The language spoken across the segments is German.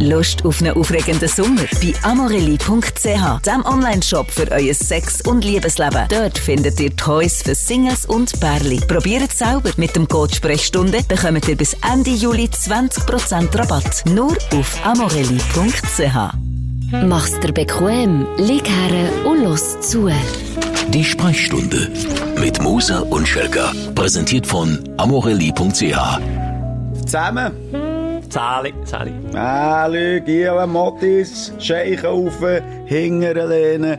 Lust auf einen aufregenden Sommer? Bei amorelli.ch, dem Online-Shop für euer Sex- und Liebesleben. Dort findet ihr Toys für Singles und Pärli. Probiert es selber. Mit dem Code Sprechstunde bekommt ihr bis Ende Juli 20% Rabatt. Nur auf amorelli.ch. Mach's dir bequem, lieg her und los zu. Die Sprechstunde mit Musa und Schelka. Präsentiert von amorelli.ch. Zusammen. Zähli, Zähli. Mähli, Giele, Mottis, Scheichen rauf, hingern lehnen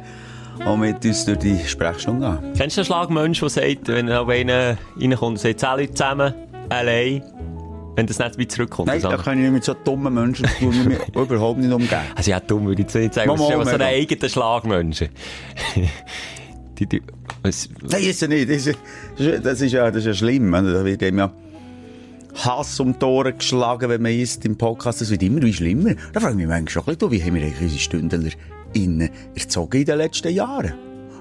und mit uns durch die Sprechstunde gehen. Kennst du den Schlagmensch, der sagt, wenn er auf einen reinkommt und sagt, Zähli zusammen, allein, wenn das nicht wieder zurückkommt? Nein, das da kann ich nicht mit so dummen Menschen tun, mich überhaupt nicht umgehen. Also ja, dumm würde ich nicht sagen, Mama, das ist so ein eigener Schlagmensch. die, die, was, Nein, ist ja nicht. Das ist, das ist ja, das ist ja schlimm. Da wird einem ja Hass um die Ohren geschlagen, wenn man isst im Podcast. Das wird immer wie schlimmer. Da frage ich mich manchmal schon ein bisschen, wie haben wir eigentlich unsere Stündler innen erzogen in den letzten Jahren?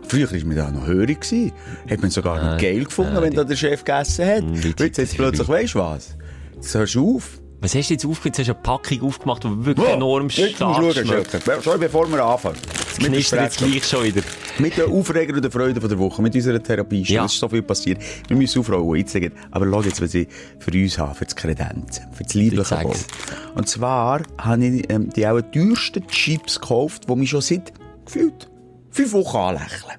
Früher war man da noch hörig. gewesen. Hat man sogar noch geil gefunden, wenn da der Chef gegessen hat. Zeit jetzt, plötzlich, weisst du was? Jetzt hörst du auf. Was hast du jetzt aufgehört? Jetzt hast du eine Packung aufgemacht, die wirklich enorm musst du stark schauen, schmeckt. Sorry, bevor wir anfangen. Das knistert jetzt gleich schon wieder. Mit den Aufreger und der Freude von der Woche, mit unserer Therapie, Ja. es ist so viel passiert. Wir müssen aufrollen, jetzt sagen, aber schau jetzt, was ich für uns habe, für das Kredenzen, für das Ich liebliche. Volk. Und zwar habe ich ähm, die auch teuersten Chips gekauft, die mich schon seit, gefühlt, fünf Wochen anlächeln.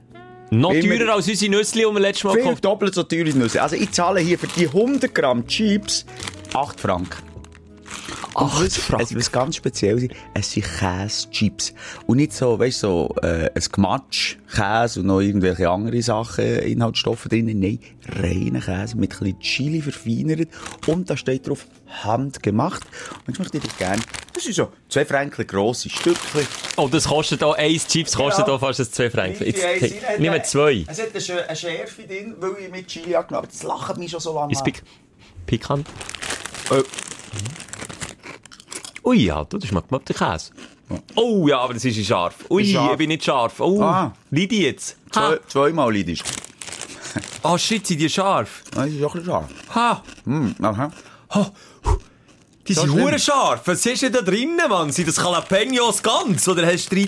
Noch Immer- teurer als unsere Nüssli, die wir letztes Mal gekauft doppelt so teuer als Nüsse. Also ich zahle hier für die 100 Gramm Chips 8 Franken. Acht Es Franken. was ganz speziell ist, es sind Käse-Chips. Und nicht so, weißt du, so, äh, ein Gematsch, Käse und noch irgendwelche andere Sachen, äh, Inhaltsstoffe drin. Nein, reiner Käse mit ein bisschen Chili verfeinert. Und da steht drauf, handgemacht. Und ich möchte dir gerne, das sind so zwei Franken grosse Stückchen. Oh, das kostet auch, eins Chips kostet Genau. auch fast ein 2 Franken. Jetzt, nimm zwei. Es hat eine Schärfe drin, weil ich mit Chili habe genommen. Aber das lacht mich schon so lange Ist an. pik pikant? Äh, Ui, ja, du, das schmeckt mal der Käse. Oh ja, aber das ist scharf. Ui, Ist scharf. ich bin nicht scharf. Oh, Ah. leide ich jetzt? zwei, Ha. zweimal leidisch. Oh shit, sind die scharf? Das ist auch ein bisschen scharf. Ha. Hm, aha. Die So sind hure scharf. Was hast du da drinnen, Mann? Sind das Jalapenos ganz? Oder hast du drei...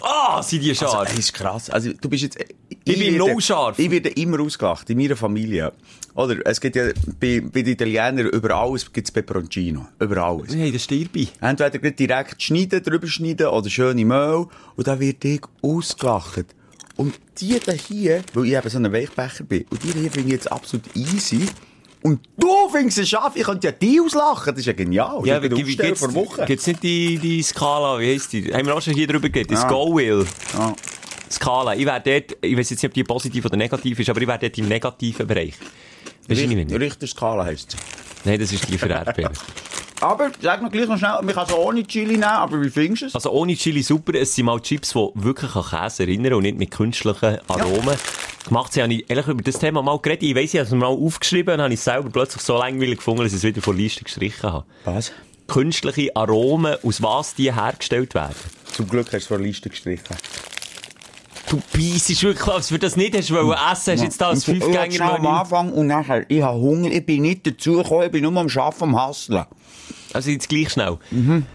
Ah, sind die scharf. Also, das ist krass. Also, du bist jetzt... Ich bin werde- no scharf. Ich werde immer ausgelacht, in meiner Familie. Oder, es gibt ja, bei, bei den Italienern, über alles gibt's Peperoncino. Über alles. hey, das stirbt ich. Entweder direkt schneiden, drüber schneiden, oder schöne Mehl. Und dann wird ich ausgelacht. Und die da hier, weil ich eben so ein Weichbecher bin, und die hier finde ich jetzt absolut easy. Und du findest es scharf, ich könnte ja die auslachen, das ist ja genial. Ja, aber eine Aufstellung vor Wochen. gibt's nicht die, die Skala, wie heisst die? Haben wir auch schon hier drüber geredet? Die Ja. Scoville. Ja. Skala. Ich wäre dort, ich weiß jetzt nicht, ob die positiv oder negativ ist, aber ich wäre dort im negativen Bereich. Wie ich meine? Richterskala heisst Nein, das ist die für Erdbeeren. Aber, sag noch gleich noch schnell, man kann es ohne Chili nehmen, aber wie findest du es? Also ohne Chili super, es sind mal Chips, die wirklich an Käse erinnern und nicht mit künstlichen Aromen gemacht sind. Habe ich ehrlich über das Thema mal geredet. Ich weiss, ich habe es mir mal aufgeschrieben und habe ich es selber plötzlich so langweilig gefunden, dass ich es wieder von der Liste gestrichen habe. Was? Künstliche Aromen, aus was die hergestellt werden. Zum Glück hast du es vor der Liste gestrichen. Du beißt wirklich, als du das nicht hast wollen essen, hast du jetzt da ein Ich wollte schnell am. Anfang und nachher, ich habe Hunger, ich bin nicht dazugekommen, ich bin nur am Arbeiten, am Hasseln. Also jetzt gleich schnell. Mhm.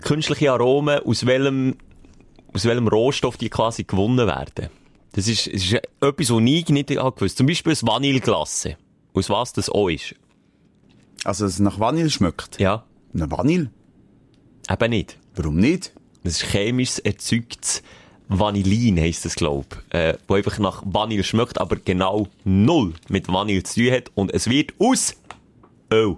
Künstliche Aromen, aus welchem, aus welchem Rohstoff die quasi gewonnen werden. Das ist, das ist etwas, was ich nicht gewusst. Zum Beispiel das Vanilleglasse. Aus was das auch ist. Also, dass es nach Vanille schmeckt. Ja. Nach Vanille? Eben nicht. Warum nicht? Das ist chemisch erzeugtes Vanillin, heisst das, glaub. Äh, wo einfach nach Vanille schmeckt, aber genau null mit Vanille zu tun hat. Und es wird aus Öl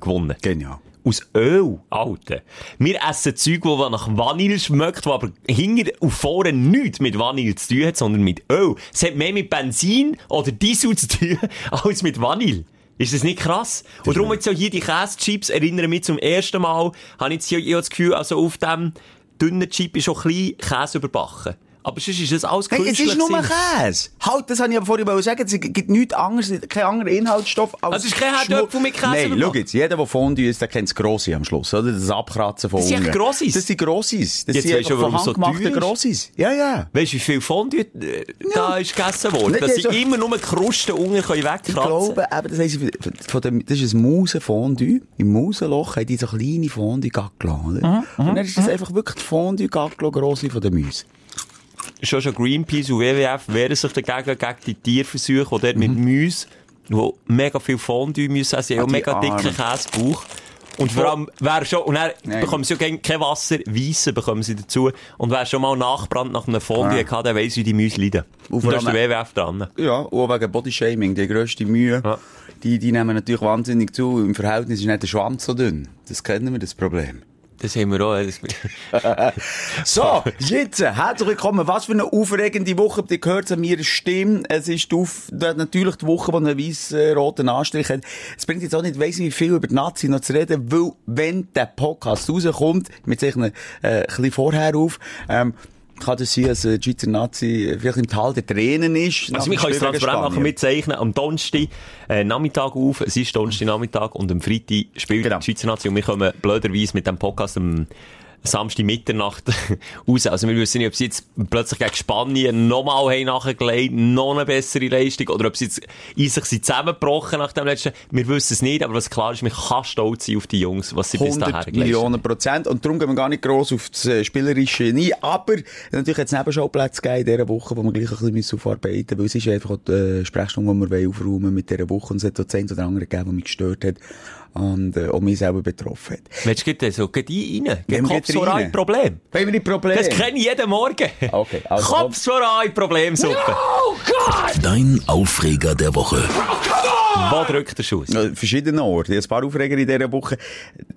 gewonnen. Genial. Aus Öl, Alter. Wir essen Zeug, das nach Vanille schmeckt, das aber hinter und vorne nichts mit Vanille zu tun hat, sondern mit Öl. Es hat mehr mit Benzin oder Diesel zu tun, als mit Vanille. Ist das nicht krass? Und darum jetzt auch hier die Käsechips erinnern mich zum ersten Mal, habe ich jetzt hier ich das Gefühl, also auf dem dünnen Chip ist schon bisschen Käse überbacken. Aber sonst ist das alles Hey, es künstlich. ist nur. Käse. Halt, das habe ich aber vorhin wollen sagen. Es gibt nichts anderes, keinen anderen Inhaltsstoff als Also es ist kein Herdöpfel mit Käse Nein, schau jetzt, jeder, der Fondue isst, der kennt das Grosse am Schluss, oder? Das Abkratzen von Das sind unten. Grossis? Das sind Grossis. Das Jetzt sind weisst du, warum so teuer ist? Grossis. Ja, ja. Weißt du, wie viel Fondue äh, da ist gegessen worden? Dass sie immer nur die Krusten unten können Ich wegkratzen glaube, eben, das, heisst, von dem, das ist ein Mausenfondue. Im Mausenloch haben die so kleine Fondue-Gacklo, oder? Mhm, Und dann ist das einfach wirklich die Fondue-Gacklo grosse von den Mäusen. Schon schon Greenpeace und WWF wehren sich dagegen, gegen die Tierversuche, die dort mit Mäusen, die mega viel Fondue müssen essen, Mhm. Ah, haben, die mega dicken Armen. Käsebauch. Und vor allem, wer schon, und dann Nein. bekommen sie ja kein Wasser, Weisse bekommen sie dazu. Und wer schon mal nachbrannt nach einem Fondue Ah. hatte, der weiss, wie die Mäuse leiden. Und Und da ist der WWF dran. Ja, und auch wegen Bodyshaming, die grösste Mühe, Ja. die, die nehmen natürlich wahnsinnig zu. Im Verhältnis ist nicht der Schwanz so dünn. Das kennen wir, das Problem. Das haben wir auch. So, jetzt, äh, herzlich willkommen. Was für eine aufregende Woche. Ihr hört an mir Stimme. Es ist auf, natürlich die Woche, die einen weiss-roten Anstrich hat. Es bringt jetzt auch nicht, weiss wie viel über die Nazi noch zu reden, weil, wenn der Podcast rauskommt, mit sich äh, ein bisschen vorher auf, ähm, kann das sein, dass äh, die Schweizer Nazi vielleicht im Tal der Tränen ist. Also, wir können es transparent machen, wir zeichnen am Donnerstag äh, Nachmittag auf, es ist Donnerstag Nachmittag und am Freitag spielt Genau. die Schweizer Nation und wir kommen blöderweise mit dem Podcast am Samstag Mitternacht raus. Also wir wissen nicht, ob sie jetzt plötzlich gegen Spanien nochmal haben nachgelegt, noch eine bessere Leistung, oder ob sie jetzt in sich sind zusammengebrochen nach dem letzten. Wir wissen es nicht, aber was klar ist, man kann stolz sein auf die Jungs, was sie bis 100 dahin geleistet haben. Millionen Prozent. Und darum gehen wir gar nicht gross auf das äh, Spielerische ein. Aber natürlich hat es Nebenschauplätze gegeben in dieser Woche, wo wir gleich ein bisschen aufarbeiten müssen. Weil es ist einfach auch die äh, Sprechstunde, die wir wollen aufräumen mit dieser Woche. Und es hat auch eine oder andere gegeben, was mich gestört hat. Und äh, auch mich selber betroffen hat. Willst du gleich so, geh rein? Gehen Geh wir Kopf gleich so rein? rein, Problem. Wollen wir die Probleme? Das kenne ich jeden Morgen. Okay, also Kopf so rein, Problemsuppe. Dein Aufreger der Woche. Wo drückt der Schuss? Äh, verschiedene Orte. Ein paar Aufreger in dieser Woche.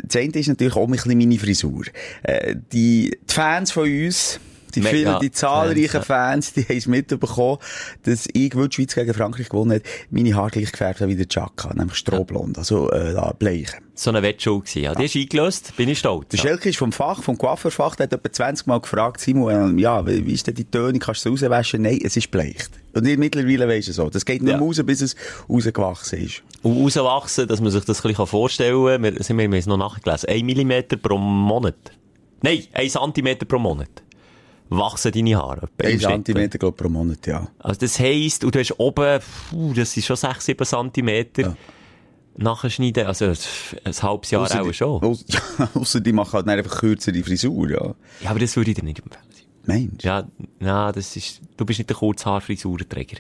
Das eine ist natürlich auch ein bisschen meine Frisur. Äh, die, die Fans von uns, die, Me- vielen, die zahlreichen Fans, Fans, die haben es mitbekommen, dass ich, weil die Schweiz gegen Frankreich gewonnen hat, meine Haare gleich gefärbt habe wie der Chaka, nämlich strohblond, also äh, da, bleich. So eine Wettschule gewesen. Ja, die ist eingelöst, bin ich stolz. Der Ja. Schelke ist vom Fach, vom Coiffeurfach, der hat etwa 20 Mal gefragt, Simon, äh, ja, wie ist denn die Töne, kannst du es rauswaschen? Nein, es ist bleicht. Und mittlerweile weiss es so. Das geht nur Ja. raus, bis es rausgewachsen ist. Und rauswachsen, dass man sich das ein bisschen vorstellen kann. Wir, sind wir, wir haben es noch nachgelesen. 1 mm pro Monat. Nein, 1 cm pro Monat. Wachsen deine Haare. etwa im 1 Schnitt. Zentimeter, glaub pro Monat, ja. Also das heisst, und du hast oben, puh, das sind schon 6, 7 cm. Nachschneiden, also ein halbes Jahr Ausser auch die- schon. Aus, ja, die machen halt einfach kürzere Frisur, ja. Ja, aber das würde ich dir nicht empfehlen. Mensch. Ja, na, das ist, du bist nicht der Kurzhaarfrisurenträger.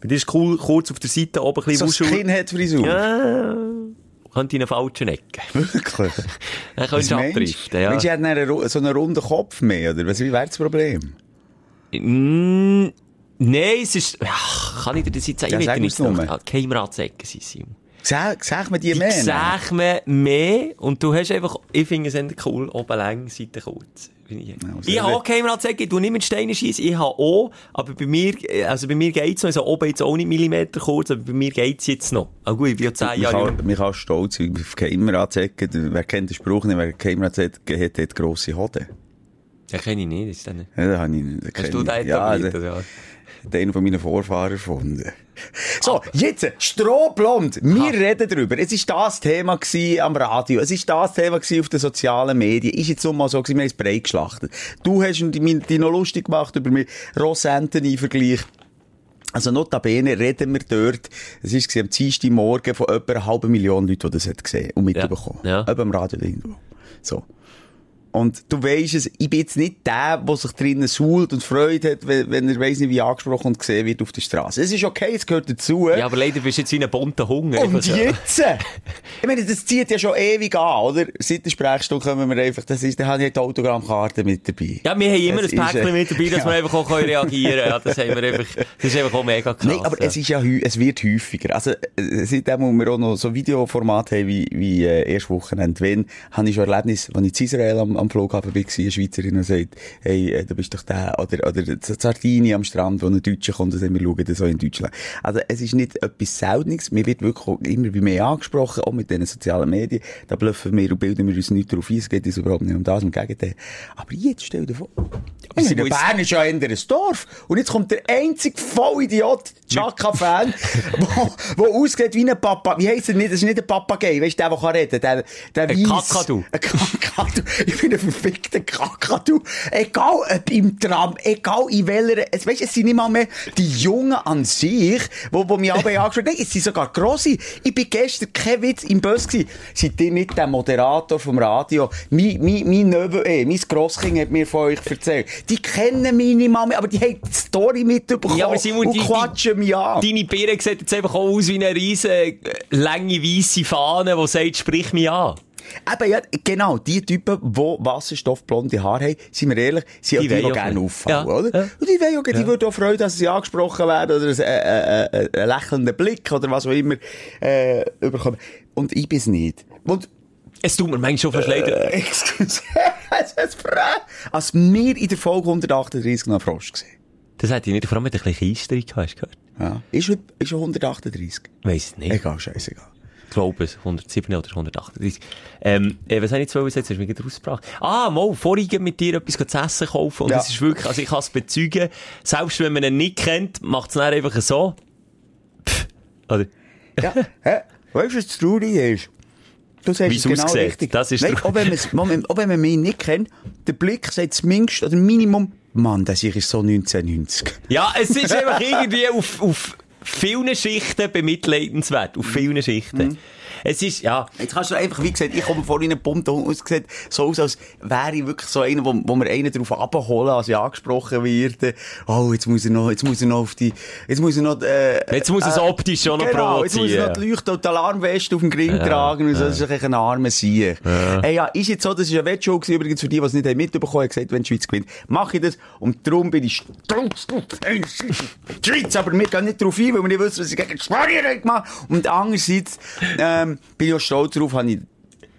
Bei dir ist cool, kurz auf der Seite oben ein So bisschen Wuschel. Skinhead-Frisur. Ja, könnte in eine falsche Ecke. Wirklich. Dann könntest du abdriften, ja. Mensch, dann einen so einen runden Kopf mehr, oder? Was, wie wäre das Problem? Mm, Nein, es ist, ach, kann ich dir das jetzt sagen? Ja, Ich will nicht mir's nur. sagen. Keimratsecken sind sie. Sag, sag mir die Die mehr. sag mir mehr und du hast einfach, ich finde es cool, oben lang, Seite kurz. Ich, also ich habe auch Keimratsecken, ich tu nicht mit Steinen schießen, ich habe auch, aber bei mir, also bei mir geht's noch, also oben jetzt auch nicht Millimeter kurz, aber bei mir geht's jetzt noch. Ah gut, ich bin ja 10 Man Jahre kann, jung. man kann stolz auf Keimratsecken. Wer kennt den Spruch nicht? Wer Keimratsecken hat, hat grosse Hoden. Den kenne ich nicht, ist dann nicht. Ja, das habe ich nicht. Hast du den Ja, etabliert? der- Ja, einer von meinen Vorfahren erfunden. So, jetzt, strohblond. Wir reden darüber. Es war das Thema am Radio. Es war das Thema auf den sozialen Medien. Ist jetzt mal so gewesen, wir haben es breit geschlachtet. Du hast dich noch lustig gemacht über meinen Ross-Anthony-Vergleich. Also notabene reden wir dort, es war am Dienstag Morgen von etwa einer halben Million Leuten, die das hat gesehen und mitbekommen. Ja. Etwa am Radio irgendwo. So. Und du weisst es, ich bin jetzt nicht der, der sich drinnen suhlt und Freude hat, wenn, wenn er weiss nicht, wie angesprochen und gesehen wird auf der Straße. Es ist okay, es gehört dazu. Ja, aber leider bist du jetzt wie ein bunter Hunger. Und jetzt? Ich meine, das zieht ja schon ewig an, oder? Seit der Sprechstunde kommen wir einfach, das ist, da habe ich die Autogrammkarte mit dabei. Ja, wir haben immer Es ein Päckchen mit dabei, dass ja. wir einfach auch reagieren können. Ja, das haben wir einfach, das ist einfach auch mega krass. Nein, aber ja. es ist ja, es wird häufiger. Also, äh, seitdem wir auch noch so Videoformate haben wie, wie, äh, erst Wochenende, wenn, habe ich schon Erlebnis, als ich in Israel am, am Flughafen war, eine Schweizerin, und sagt, hey, äh, du bist doch der, oder, oder Sardini am Strand, wo ein Deutscher kommt, und sagt, wir schauen das auch in Deutschland. Also, es ist nicht etwas Seltenes, mir wird wirklich immer bei mir angesprochen, auch mit den sozialen Medien, da bluffen wir und bilden wir uns nicht darauf ein, es geht uns überhaupt nicht um das, im Gegenteil. Aber jetzt stell dir vor, ich meine, Bern ist ja ein Dorf, und jetzt kommt der einzige Vollidiot, Chaka-Fan, wo, wo aussieht wie ein Papa, wie heisst er nicht, das ist nicht ein Papagei, weißt du, der, der kann reden, der, der Ein Kakadu. Ein Kakadu. Ich bin ein verfickter Kakadu. Egal ob im Tram, egal in welcher, es, weißt, es sind nicht mal mehr die Jungen an sich, wo, wo mich alle angeschaut haben. Nein, es sind sogar grosse. Ich bin gestern, kein Witz, im Bus gewesen. Seid ihr nicht der Moderator vom Radio? Mein, mein, mein Neue, eh, mein Grosskind hat mir von euch erzählt. Die kennen mich nicht mal mehr, aber die haben die Story mitbekommen. Ja, aber Simon, und die- quatschen mich an. Deine Birne sieht jetzt einfach auch aus wie eine riesen, lange, weisse Fahne, die sagt, sprich mich an. Eben, ja, genau, die Typen, die wasserstoffblonde Haare haben, sind wir ehrlich, sind Die die, die gerne auffallen, Ja, oder? ja. Und die wollen auch, die würden auch freuen, dass sie angesprochen werden, oder ein, äh, äh, ein lächelnder Blick, oder was auch immer, äh, überkommen. Und ich bin's nicht. Und, Es tut mir manchmal schon fast leid. äh, excuse. Als wir in der Folge 138 noch Frosch gesehen. Das hätte ich nicht, vor allem mit ein bisschen Eisterung hast du gehört? Ja. Ist ist schon 138. Weiss nicht. Egal, scheißegal. Glaube es, 107 oder 138. Ähm, äh, was habe ich jetzt wollen sagen? Jetzt hast du mich rausgebracht. Ah, mal, vorhin mit dir etwas zu essen kaufen. Und Ja. es ist wirklich, also ich kann es bezeugen, selbst wenn man ihn nicht kennt, macht es dann einfach so. Pff, oder? Ja, hä? Weißt du, was das Traurige ist? Du sagst es genau aussieht, richtig. das ist Nein, auch wenn, Moment, auch wenn man mich nicht kennt, der Blick sagt zumindest, oder Minimum, Mann, das ist so 1990. Ja, es ist einfach irgendwie auf, auf vielen Schichten bemitleidenswert. Auf vielen Schichten. Es ist, ja, Jetzt kannst du einfach, wie gesagt, ich komme vorhin in einen Punkt ausgesehen, so aus, als wäre ich wirklich so einer, wo, wo wir einen darauf abholen, als ich angesprochen werde. Oh, jetzt muss er noch, jetzt muss er noch auf die, jetzt muss er noch, äh, Jetzt muss er es optisch schon noch genau, jetzt muss er provozieren. noch die Leuchte und die Alarmweste auf dem Grill tragen und so, das ist ein, ein armer Sieg. Hey, ja, ist jetzt so, das ist eine Wettshow gewesen, übrigens für die, die es nicht haben mitbekommen haben, gesagt, wenn die Schweiz gewinnt, mache ich das und darum bin ich stolz auf die Schweiz, aber wir gehen nicht darauf ein, weil wir nicht wissen, was sie gegen die Spanier haben gemacht. Und andererseits, ähm, bin ich auch stolz darauf, habe ich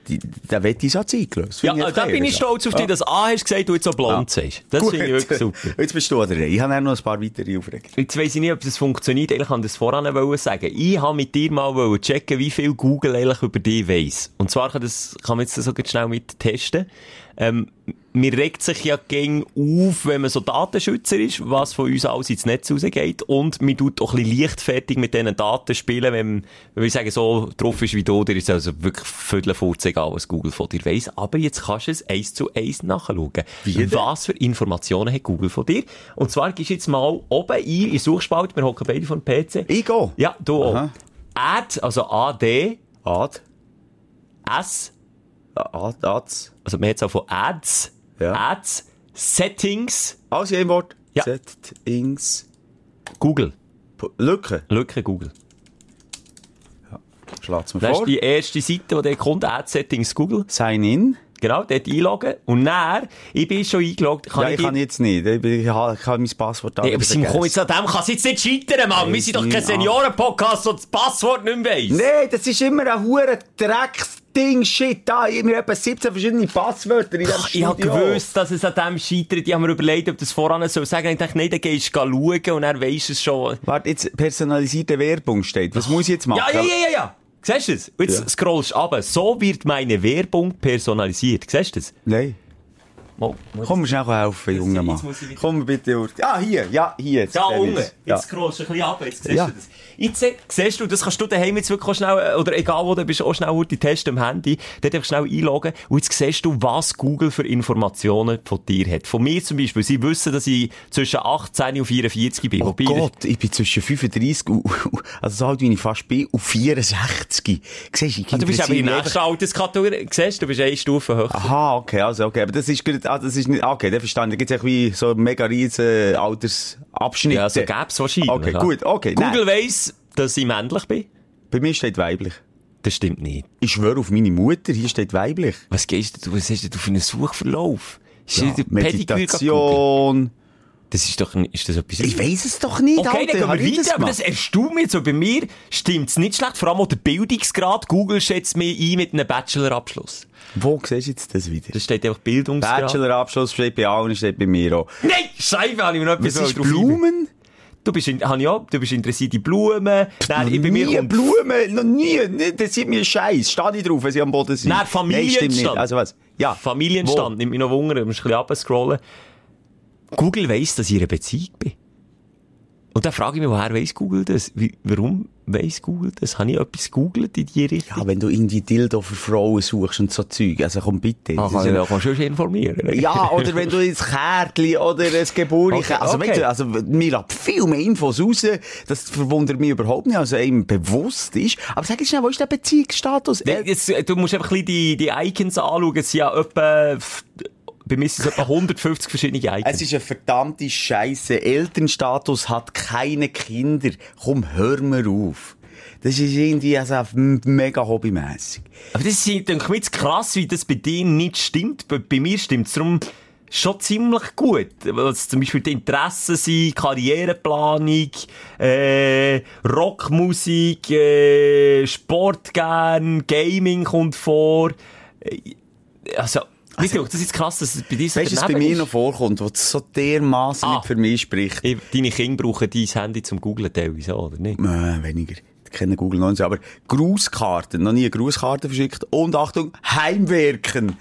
den Wetteisatz eingelöst. ja, da fair, bin ich ja. stolz auf dich, dass A hast gesagt, du jetzt so blond Ja. sagst. Das finde ich wirklich super. Jetzt bist du an der Reihe. Ich habe noch ein paar weitere Aufregungen. Jetzt weiss ich nicht, ob das funktioniert. Kann ich das voran sagen. Ich habe mit dir mal checken, wie viel Google eigentlich über dich weiss. Und zwar kann, das, kann man jetzt das so schnell mit testen. Ähm, mir regt sich ja gegen auf, wenn man so Datenschützer ist, was von uns alles ins Netz rausgeht. Und man tut auch ein bisschen leichtfertig mit diesen Daten spielen, wenn, wenn ich sage, so drauf ist wie du, dir ist also wirklich viertel egal, was Google von dir weiss. Aber jetzt kannst du es eins zu eins nachschauen. Wie? Was für Informationen hat Google von dir? Und zwar gehst du jetzt mal oben ein, in die Suchspalte, wir hocken beide vom PC. Ich gehe. Ja, du auch. Aha. Ad, also A-D, Ad. S, Ad. Ads. also man hat es auch von Ads, Ja. Ads, Settings, Alles in einem Wort. Ja. Settings. Google. P- Lücke. Lücke Google. Schlägt's mir Das ist vor. die erste Seite, wo der kommt, Ad Settings Google. Sign in. Genau, dort einloggen. Und dann, ich bin schon eingeloggt, kann ja, ich ich kann jetzt nicht. Ich, ich, habe, ich habe mein Passwort Hey, aber Simon, komm jetzt an dem, kann jetzt nicht scheitern, Mann. Wir sind doch kein Ja. Senioren-Podcast, der das Passwort nicht mehr weiss. Nein, das ist immer ein hure Drecksding, Shit. Da, ich habe etwa 17 verschiedene Passwörter in diesem Ich habe Studio. gewusst, dass es an dem scheitert. Ich habe mir überlegt, ob das voran soll sagen. Ich dachte, nein, dann gehst du schauen und er weisst es schon. Warte, jetzt personalisierte Werbung steht. Was muss ich jetzt machen? Ja, ja, ja, ja, ja. Siehst du es? Jetzt Ja. scrollst du runter. So wird meine Werbung personalisiert. Siehst du es? Nein. Mal- Komm mir schnell helfen, junger Mann. Komm bitte durch. Ah, hier. Ja, hier. Jetzt Da unten. Jetzt scrollst du ein bisschen runter. Jetzt siehst Ja. du das. Jetzt siehst du, das kannst du daheim jetzt wirklich auch schnell, äh, oder egal wo du bist, auch schnell heute testen am Handy. Dort einfach schnell einloggen. Und jetzt siehst du, was Google für Informationen von dir hat. Von mir zum Beispiel. Sie wissen, dass ich zwischen 18 und 44 bin. Oh Wobei- Gott, ich bin zwischen 35 und, also so alt wie ich fast bin, und 64. Siehst du, ich Ah, du bist aber in der nächsten Alterskategorie. Siehst du, bist eine Stufe höher. Aha, okay, also, okay. Aber das ist, ah, das ist nicht, okay, der verstanden. Da gibt's echt wie so mega riesen Altersabschnitte. Ja, so gäb's wahrscheinlich. Okay, ja. gut, okay. Google Nein, weiss, dass ich männlich bin. bei mir steht weiblich. Das stimmt nicht. Ich schwöre auf meine Mutter, hier steht weiblich. Was gehst du, was hast du für einen Suchverlauf? Ist Ja? Meditation. Das ist doch, ist das etwas... Ich weiss es doch nicht, Okay, Alter. dann gehen ich wir das weiter, aber das erstaunt mich so. Bei mir stimmt's nicht schlecht, vor allem auch der Bildungsgrad. Google schätzt mich ein mit einem Bachelorabschluss. Wo siehst du jetzt das wieder? Da steht einfach Bildungsgrad. Bachelorabschluss steht bei allen, steht bei mir auch. Nein! Scheibe, habe ich mir noch etwas Was ist. Blumen? Du bist, in, hab ich auch, du bist interessiert in Blumen. Nein, ich, bei mir nie kommt Blumen, noch nie. Das sieht mir Scheiß. Stehe ich drauf, wenn sie am Boden sind. Nein, Familienstand. Nein, stimmt nicht. Also was? Ja. Familienstand. Nimmt mich noch Wunder, du musst ein bisschen runterscrollen. Google weiss, dass ich in einer Beziehung bin. Und dann frage ich mich, woher weiss Google das? Wie, warum weiss Google das? Habe ich etwas gegoogelt in die Richtung? Ja, wenn du irgendwie Dildo für Frauen suchst und so Zeug, also komm bitte. Ah, kann ja- kannst du schon informieren. Ja, oder wenn du ins Kärtchen oder ein Geburtstag, Okay, also, okay. weißt du, also, mir lassen viel mehr Infos raus, das verwundert mich überhaupt nicht, also einem bewusst ist. Aber sag jetzt schnell, wo ist der Beziehungsstatus? Nee, Äh, Jetzt, du musst einfach ein bisschen die, die Icons anschauen. Es sind ja etwa, bei mir sind es etwa 150 verschiedene Icons. Es ist eine verdammte Scheiße. Elternstatus hat keine Kinder. Komm, hör mir auf. Das ist irgendwie also mega hobbymässig. Aber das ist, denke ich, krass, wie das bei dir nicht stimmt. Bei, bei mir stimmt es darum schon ziemlich gut. Es zum Beispiel die Interessen sind, Karriereplanung, äh, Rockmusik, äh, Sport gern, Gaming kommt vor. Äh, Also, gesagt, das ist krass, dass es bei dir so Weißt du, was bei mir ist? noch vorkommt, wo das so dermaßen Ah. nicht für mich spricht? Ich- Deine Kinder brauchen dein Handy zum Googlen teilweise, oder nicht? Äh, weniger. Ich kenne Google noch nicht, aber Grußkarten. Noch nie eine Grußkarte verschickt. Und Achtung, Heimwerken.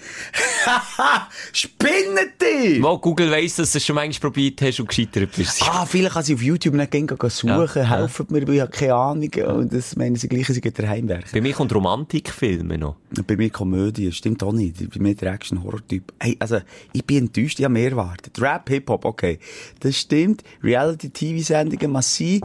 Spinnet die! Wo Google weiss, dass du es schon manchmal probiert hast und gescheitert bist. Ah, vielleicht kann sie auf YouTube nicht gehen, gehen suchen, Ja, ja. helfen mir, weil ich habe keine Ahnung. Und das meinen sie gleich, sie geht Heimwerken. Bei mir kommt Romantikfilme noch. Bei mir Komödie, stimmt auch nicht. Bei mir der Action-Horror-Typ. Hey, also, ich bin enttäuscht, ich habe mehr erwartet. Rap, Hip-Hop, okay. Das stimmt. Reality-TV-Sendungen, massiv.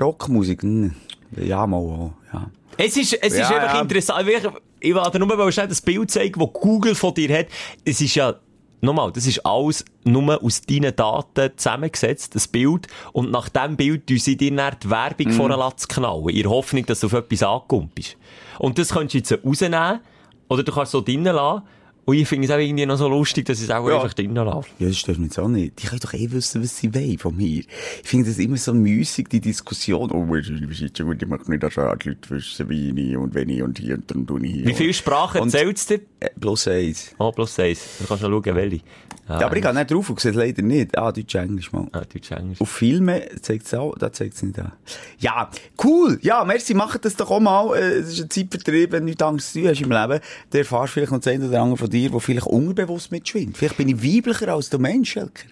Rockmusik, hm. Ja, mal auch, ja. Es ist, es ist Ja, einfach ja. interessant. Ich, ich wollte nur mal schnell das Bild zeigen, das Google von dir hat. Es ist ja, nochmal, das ist alles nur aus deinen Daten zusammengesetzt, das Bild. Und nach diesem Bild tun sie dir dann die Werbung vor den Latz knallen. In der Hoffnung, dass du auf etwas angekommen bist. Und das könntest du jetzt rausnehmen. Oder du kannst es so drinnen lassen. Und ich finde es auch irgendwie noch so lustig, dass ich es auch Ja. einfach drinnen lasse. Ja, das stört mich jetzt auch nicht. Die können doch eh wissen, was sie wollen von mir. Ich finde das immer so müßig, die Diskussion. Oh, was ist jetzt gut, ich möchte nicht, dass die Leute wissen, wie ich und wenn ich und hier und dann tue ich hier. Wie viele Sprachen Und- zählt es dir? Äh, plus eins. Ah, plus eins. Du kannst noch schauen, welche. Ah, Ja, aber ich gehe nicht drauf und sehe es leider nicht. Ah, Deutsch, Englisch mal. Ah, Deutsch, Englisch. Auf Filme zeigt es auch, da zeigt es nicht an. Ja, cool. Ja, merci, macht das doch auch mal. Äh, Es ist ein Zeitvertrieb, wenn du nichts zu tun hast im Leben. Der erfährst vielleicht noch das eine oder andere von dir, der vielleicht unterbewusst mitschwingt. Vielleicht bin ich weiblicher als du Mensch, Schelker.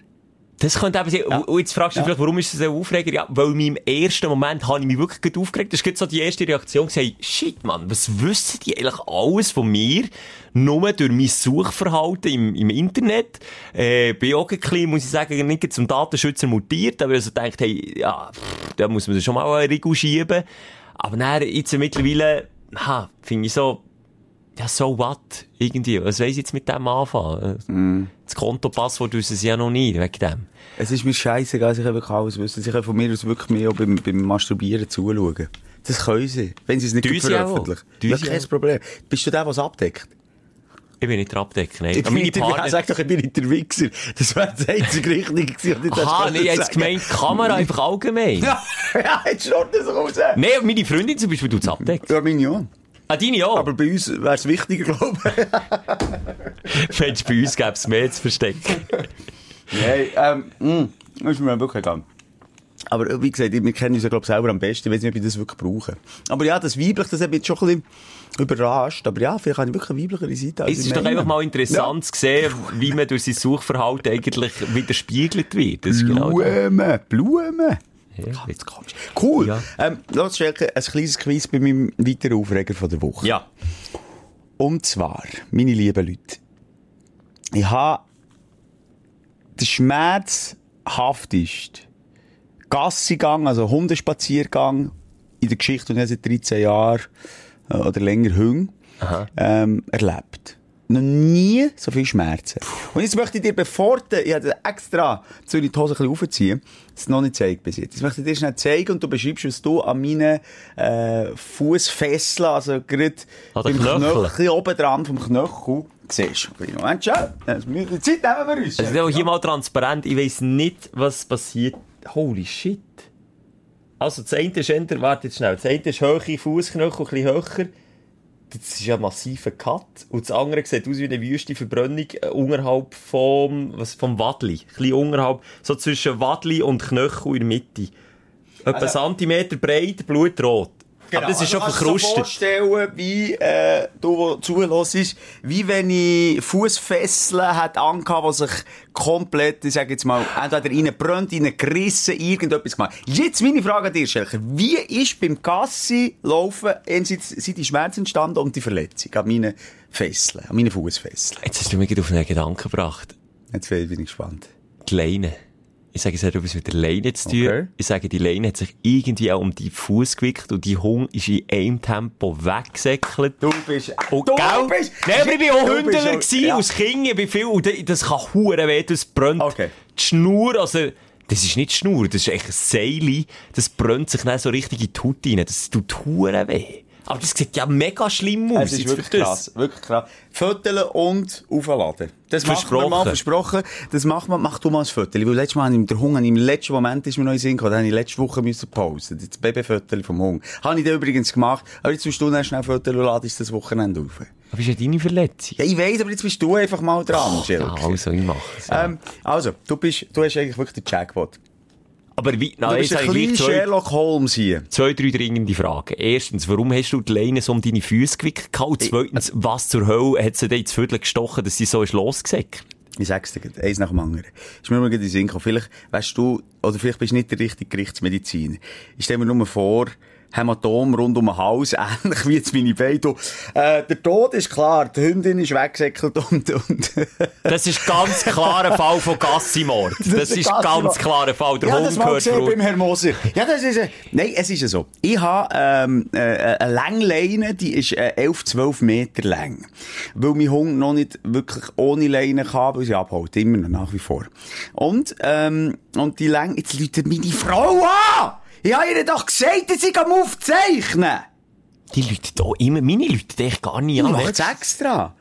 Das könnte eben sein. Und jetzt fragst du dich vielleicht, warum ist das ein Aufreger? Ja, weil in meinem ersten Moment habe ich mich wirklich gut aufgeregt. Das ist so die erste Reaktion. Gesagt, shit, Mann, was wissen die eigentlich alles von mir? Nur durch mein Suchverhalten im, im Internet. Äh, bin auch ein bisschen, muss ich sagen, nicht zum Datenschützer mutiert, aber ich also hey, ja, pff, da muss man schon mal einen Riegel schieben. Aber dann, jetzt mittlerweile, ha, finde ich so, ja, so what? Irgendwie. Was weiss ich jetzt mit dem anfangen? Das Kontopasswort wissen sie ja noch nie, wegen dem. Es ist mir scheißegal, ich wirklich alles wissen. Sie können von mir aus wirklich mehr auch beim, beim Masturbieren zuschauen. Das können sie. Wenn sie es nicht veröffentlichen. Ja, kein auch. Problem. Bist du der, der es abdeckt? Ich bin nicht der Abdecker, nein. Ich meine der, Partner... sag doch, ich bin nicht der Wichser. Das wäre das einzige Richtige gewesen. Aha, nee, sagen. gemeint, Kamera einfach allgemein. Ja, jetzt schaut das raus. Nein, meine Freundin zum Beispiel tut es abdecken. Ja, meine ja. Ah, deine auch? Aber bei uns wäre es wichtiger, glaube ich. Mensch, bei uns gäbe es mehr zu verstecken. Nein, ähm, mh, das ist mir wirklich egal. Aber äh, wie gesagt, wir kennen uns ja, glaube ich, selber am besten. Ich weiß nicht, ob ich das wirklich brauche. Aber ja, das Weibliche, das hat mich jetzt schon ein bisschen überrascht. Aber ja, vielleicht habe ich wirklich eine weiblichere Seite. Es ist doch meine. einfach mal interessant zu sehen, wie man durch sein Suchverhalten eigentlich widerspiegelt wird. Das ist genau. Blumen, Blumen. Ja, Ganz komisch. Cool. Ja. Ähm, lass Schelke, ein kleines Quiz bei meinem weiteren Aufreger von der Woche. Ja. Und zwar, meine lieben Leute, ich habe den schmerzhafteste Gassigang, also Hundespaziergang in der Geschichte, und habe seit 13 Jahren äh, oder länger Hüng, ähm, erlebt. Noch nie so viel Schmerzen. Und jetzt möchte ich dir, bevor du, ich habe extra, ich die Hose ein bisschen aufziehen, das noch nicht gezeigt bis jetzt. Jetzt möchte ich dir schnell zeigen und du beschreibst, was du an meinen, äh, Fußfesseln, also gerade den beim Knöcheln. Knöchel, oben dran vom Knöchel, Siehst Moment Die Zeit nehmen wir uns. Also auch hier mal transparent, ich weiss nicht, was passiert. Holy shit. Also das eine ist warte jetzt schnell, das eine ist hohe Fußknöchel, ein bisschen höher. Das ist ja ein massiver Cut. Und das andere sieht aus wie eine wüste Verbrennung äh, unterhalb vom, was, vom Wadli. Ein bisschen unterhalb, so zwischen Wadli und Knöchel in der Mitte. Etwa Also- Zentimeter breit, blutrot. Aber das ist schon also kannst du dir verkrustet. vorstellen, wie, äh, du, der zuhörst, wie wenn ich Fußfesseln hätte angehabt, die sich komplett, ich sag jetzt mal, entweder innen brennt, innen gerissen, irgendetwas gemacht. Jetzt meine Frage an dir, Schelker. Wie ist beim Gassi laufen, einerseits sind die Schmerzen entstanden und die Verletzung an meinen Fesseln, an meinen Fußfesseln? Jetzt hast du mich gerade auf einen Gedanken gebracht. Jetzt bin ich gespannt. die Leine. Ich sage, es hat etwas mit der Leine zu tun. Okay. Ich sage, die Leine hat sich irgendwie auch um die Fuß gewickelt und die Hung ist in einem Tempo weggesäckelt. Du bist, Und du gell? bist, Nein, aber ich bin auch Hündler gewesen, ja. als Kind, ich bin viel, und das kann hure weh, das brennt. Okay. Die Schnur, also, das ist nicht die Schnur, das ist echt ein Seil, das brennt sich dann so richtig in die Haut rein, das tut hure weh. Aber das sieht ja mega schlimm aus. Es ist wirklich das. krass, wirklich krass. Föteln und aufladen. Das man mal Versprochen. versprochen. Das macht man, mach du mal ein Fötel. Weil letztes Mal habe ich der Hunger, im letzten Moment ist mir noch in den Sinn gekommen, da habe ich letzte Woche müssen pausen. Das Babyfötel vom Hunger. Habe ich dann übrigens gemacht. Aber jetzt bist du dann schnell Fötel und ladest das Wochenende auf. Aber ist ja deine Verletzung. Ja, ich weiss, aber jetzt bist du einfach mal dran, Ja, Schelke. also, ich mache es. Ja. Ähm, also, du bist, du hast eigentlich wirklich den Jackpot. Aber wie, Du nein, bist jetzt ein kleiner Sherlock Holmes hier. zwei, drei dringende Fragen. Erstens, warum hast du die Leine so um deine Füße gewickelt? Und zweitens, was zur Hölle hat sie dir ins Viertel gestochen, dass sie so ist losgesackt? Ich sag's dir, eins nach dem anderen. Ist mir mal in den Sinn gekommen. Vielleicht, weißt du, oder vielleicht bist du nicht der richtige Gerichtsmediziner. Ich stell mir nur vor, Hämatom rund um den Hals, ähnlich wie jetzt meine Beine. Äh, der Tod ist klar, die Hündin ist weggesäckelt und, und, Das ist ganz klar ein Fall von Gassimord. Das, ist ganz klar ein Fall. Der ja, Hund das gehört gesehen beim Herrn Moser. Ja, das ist, äh, nein, es ist ja so. Ich habe, ähm, äh, eine Längleine, die ist äh, 11, 12 Meter lang. Weil mein Hund noch nicht wirklich ohne Leine kann, weil sie abholt. Immer noch, nach wie vor. Und, ähm, und die Länge, jetzt läutet meine Frau an! Ich habe ihr doch gesagt, dass ich am aufzeichnen. Die Leute hier immer, meine Leute, echt gar nicht Ich an. mache extra.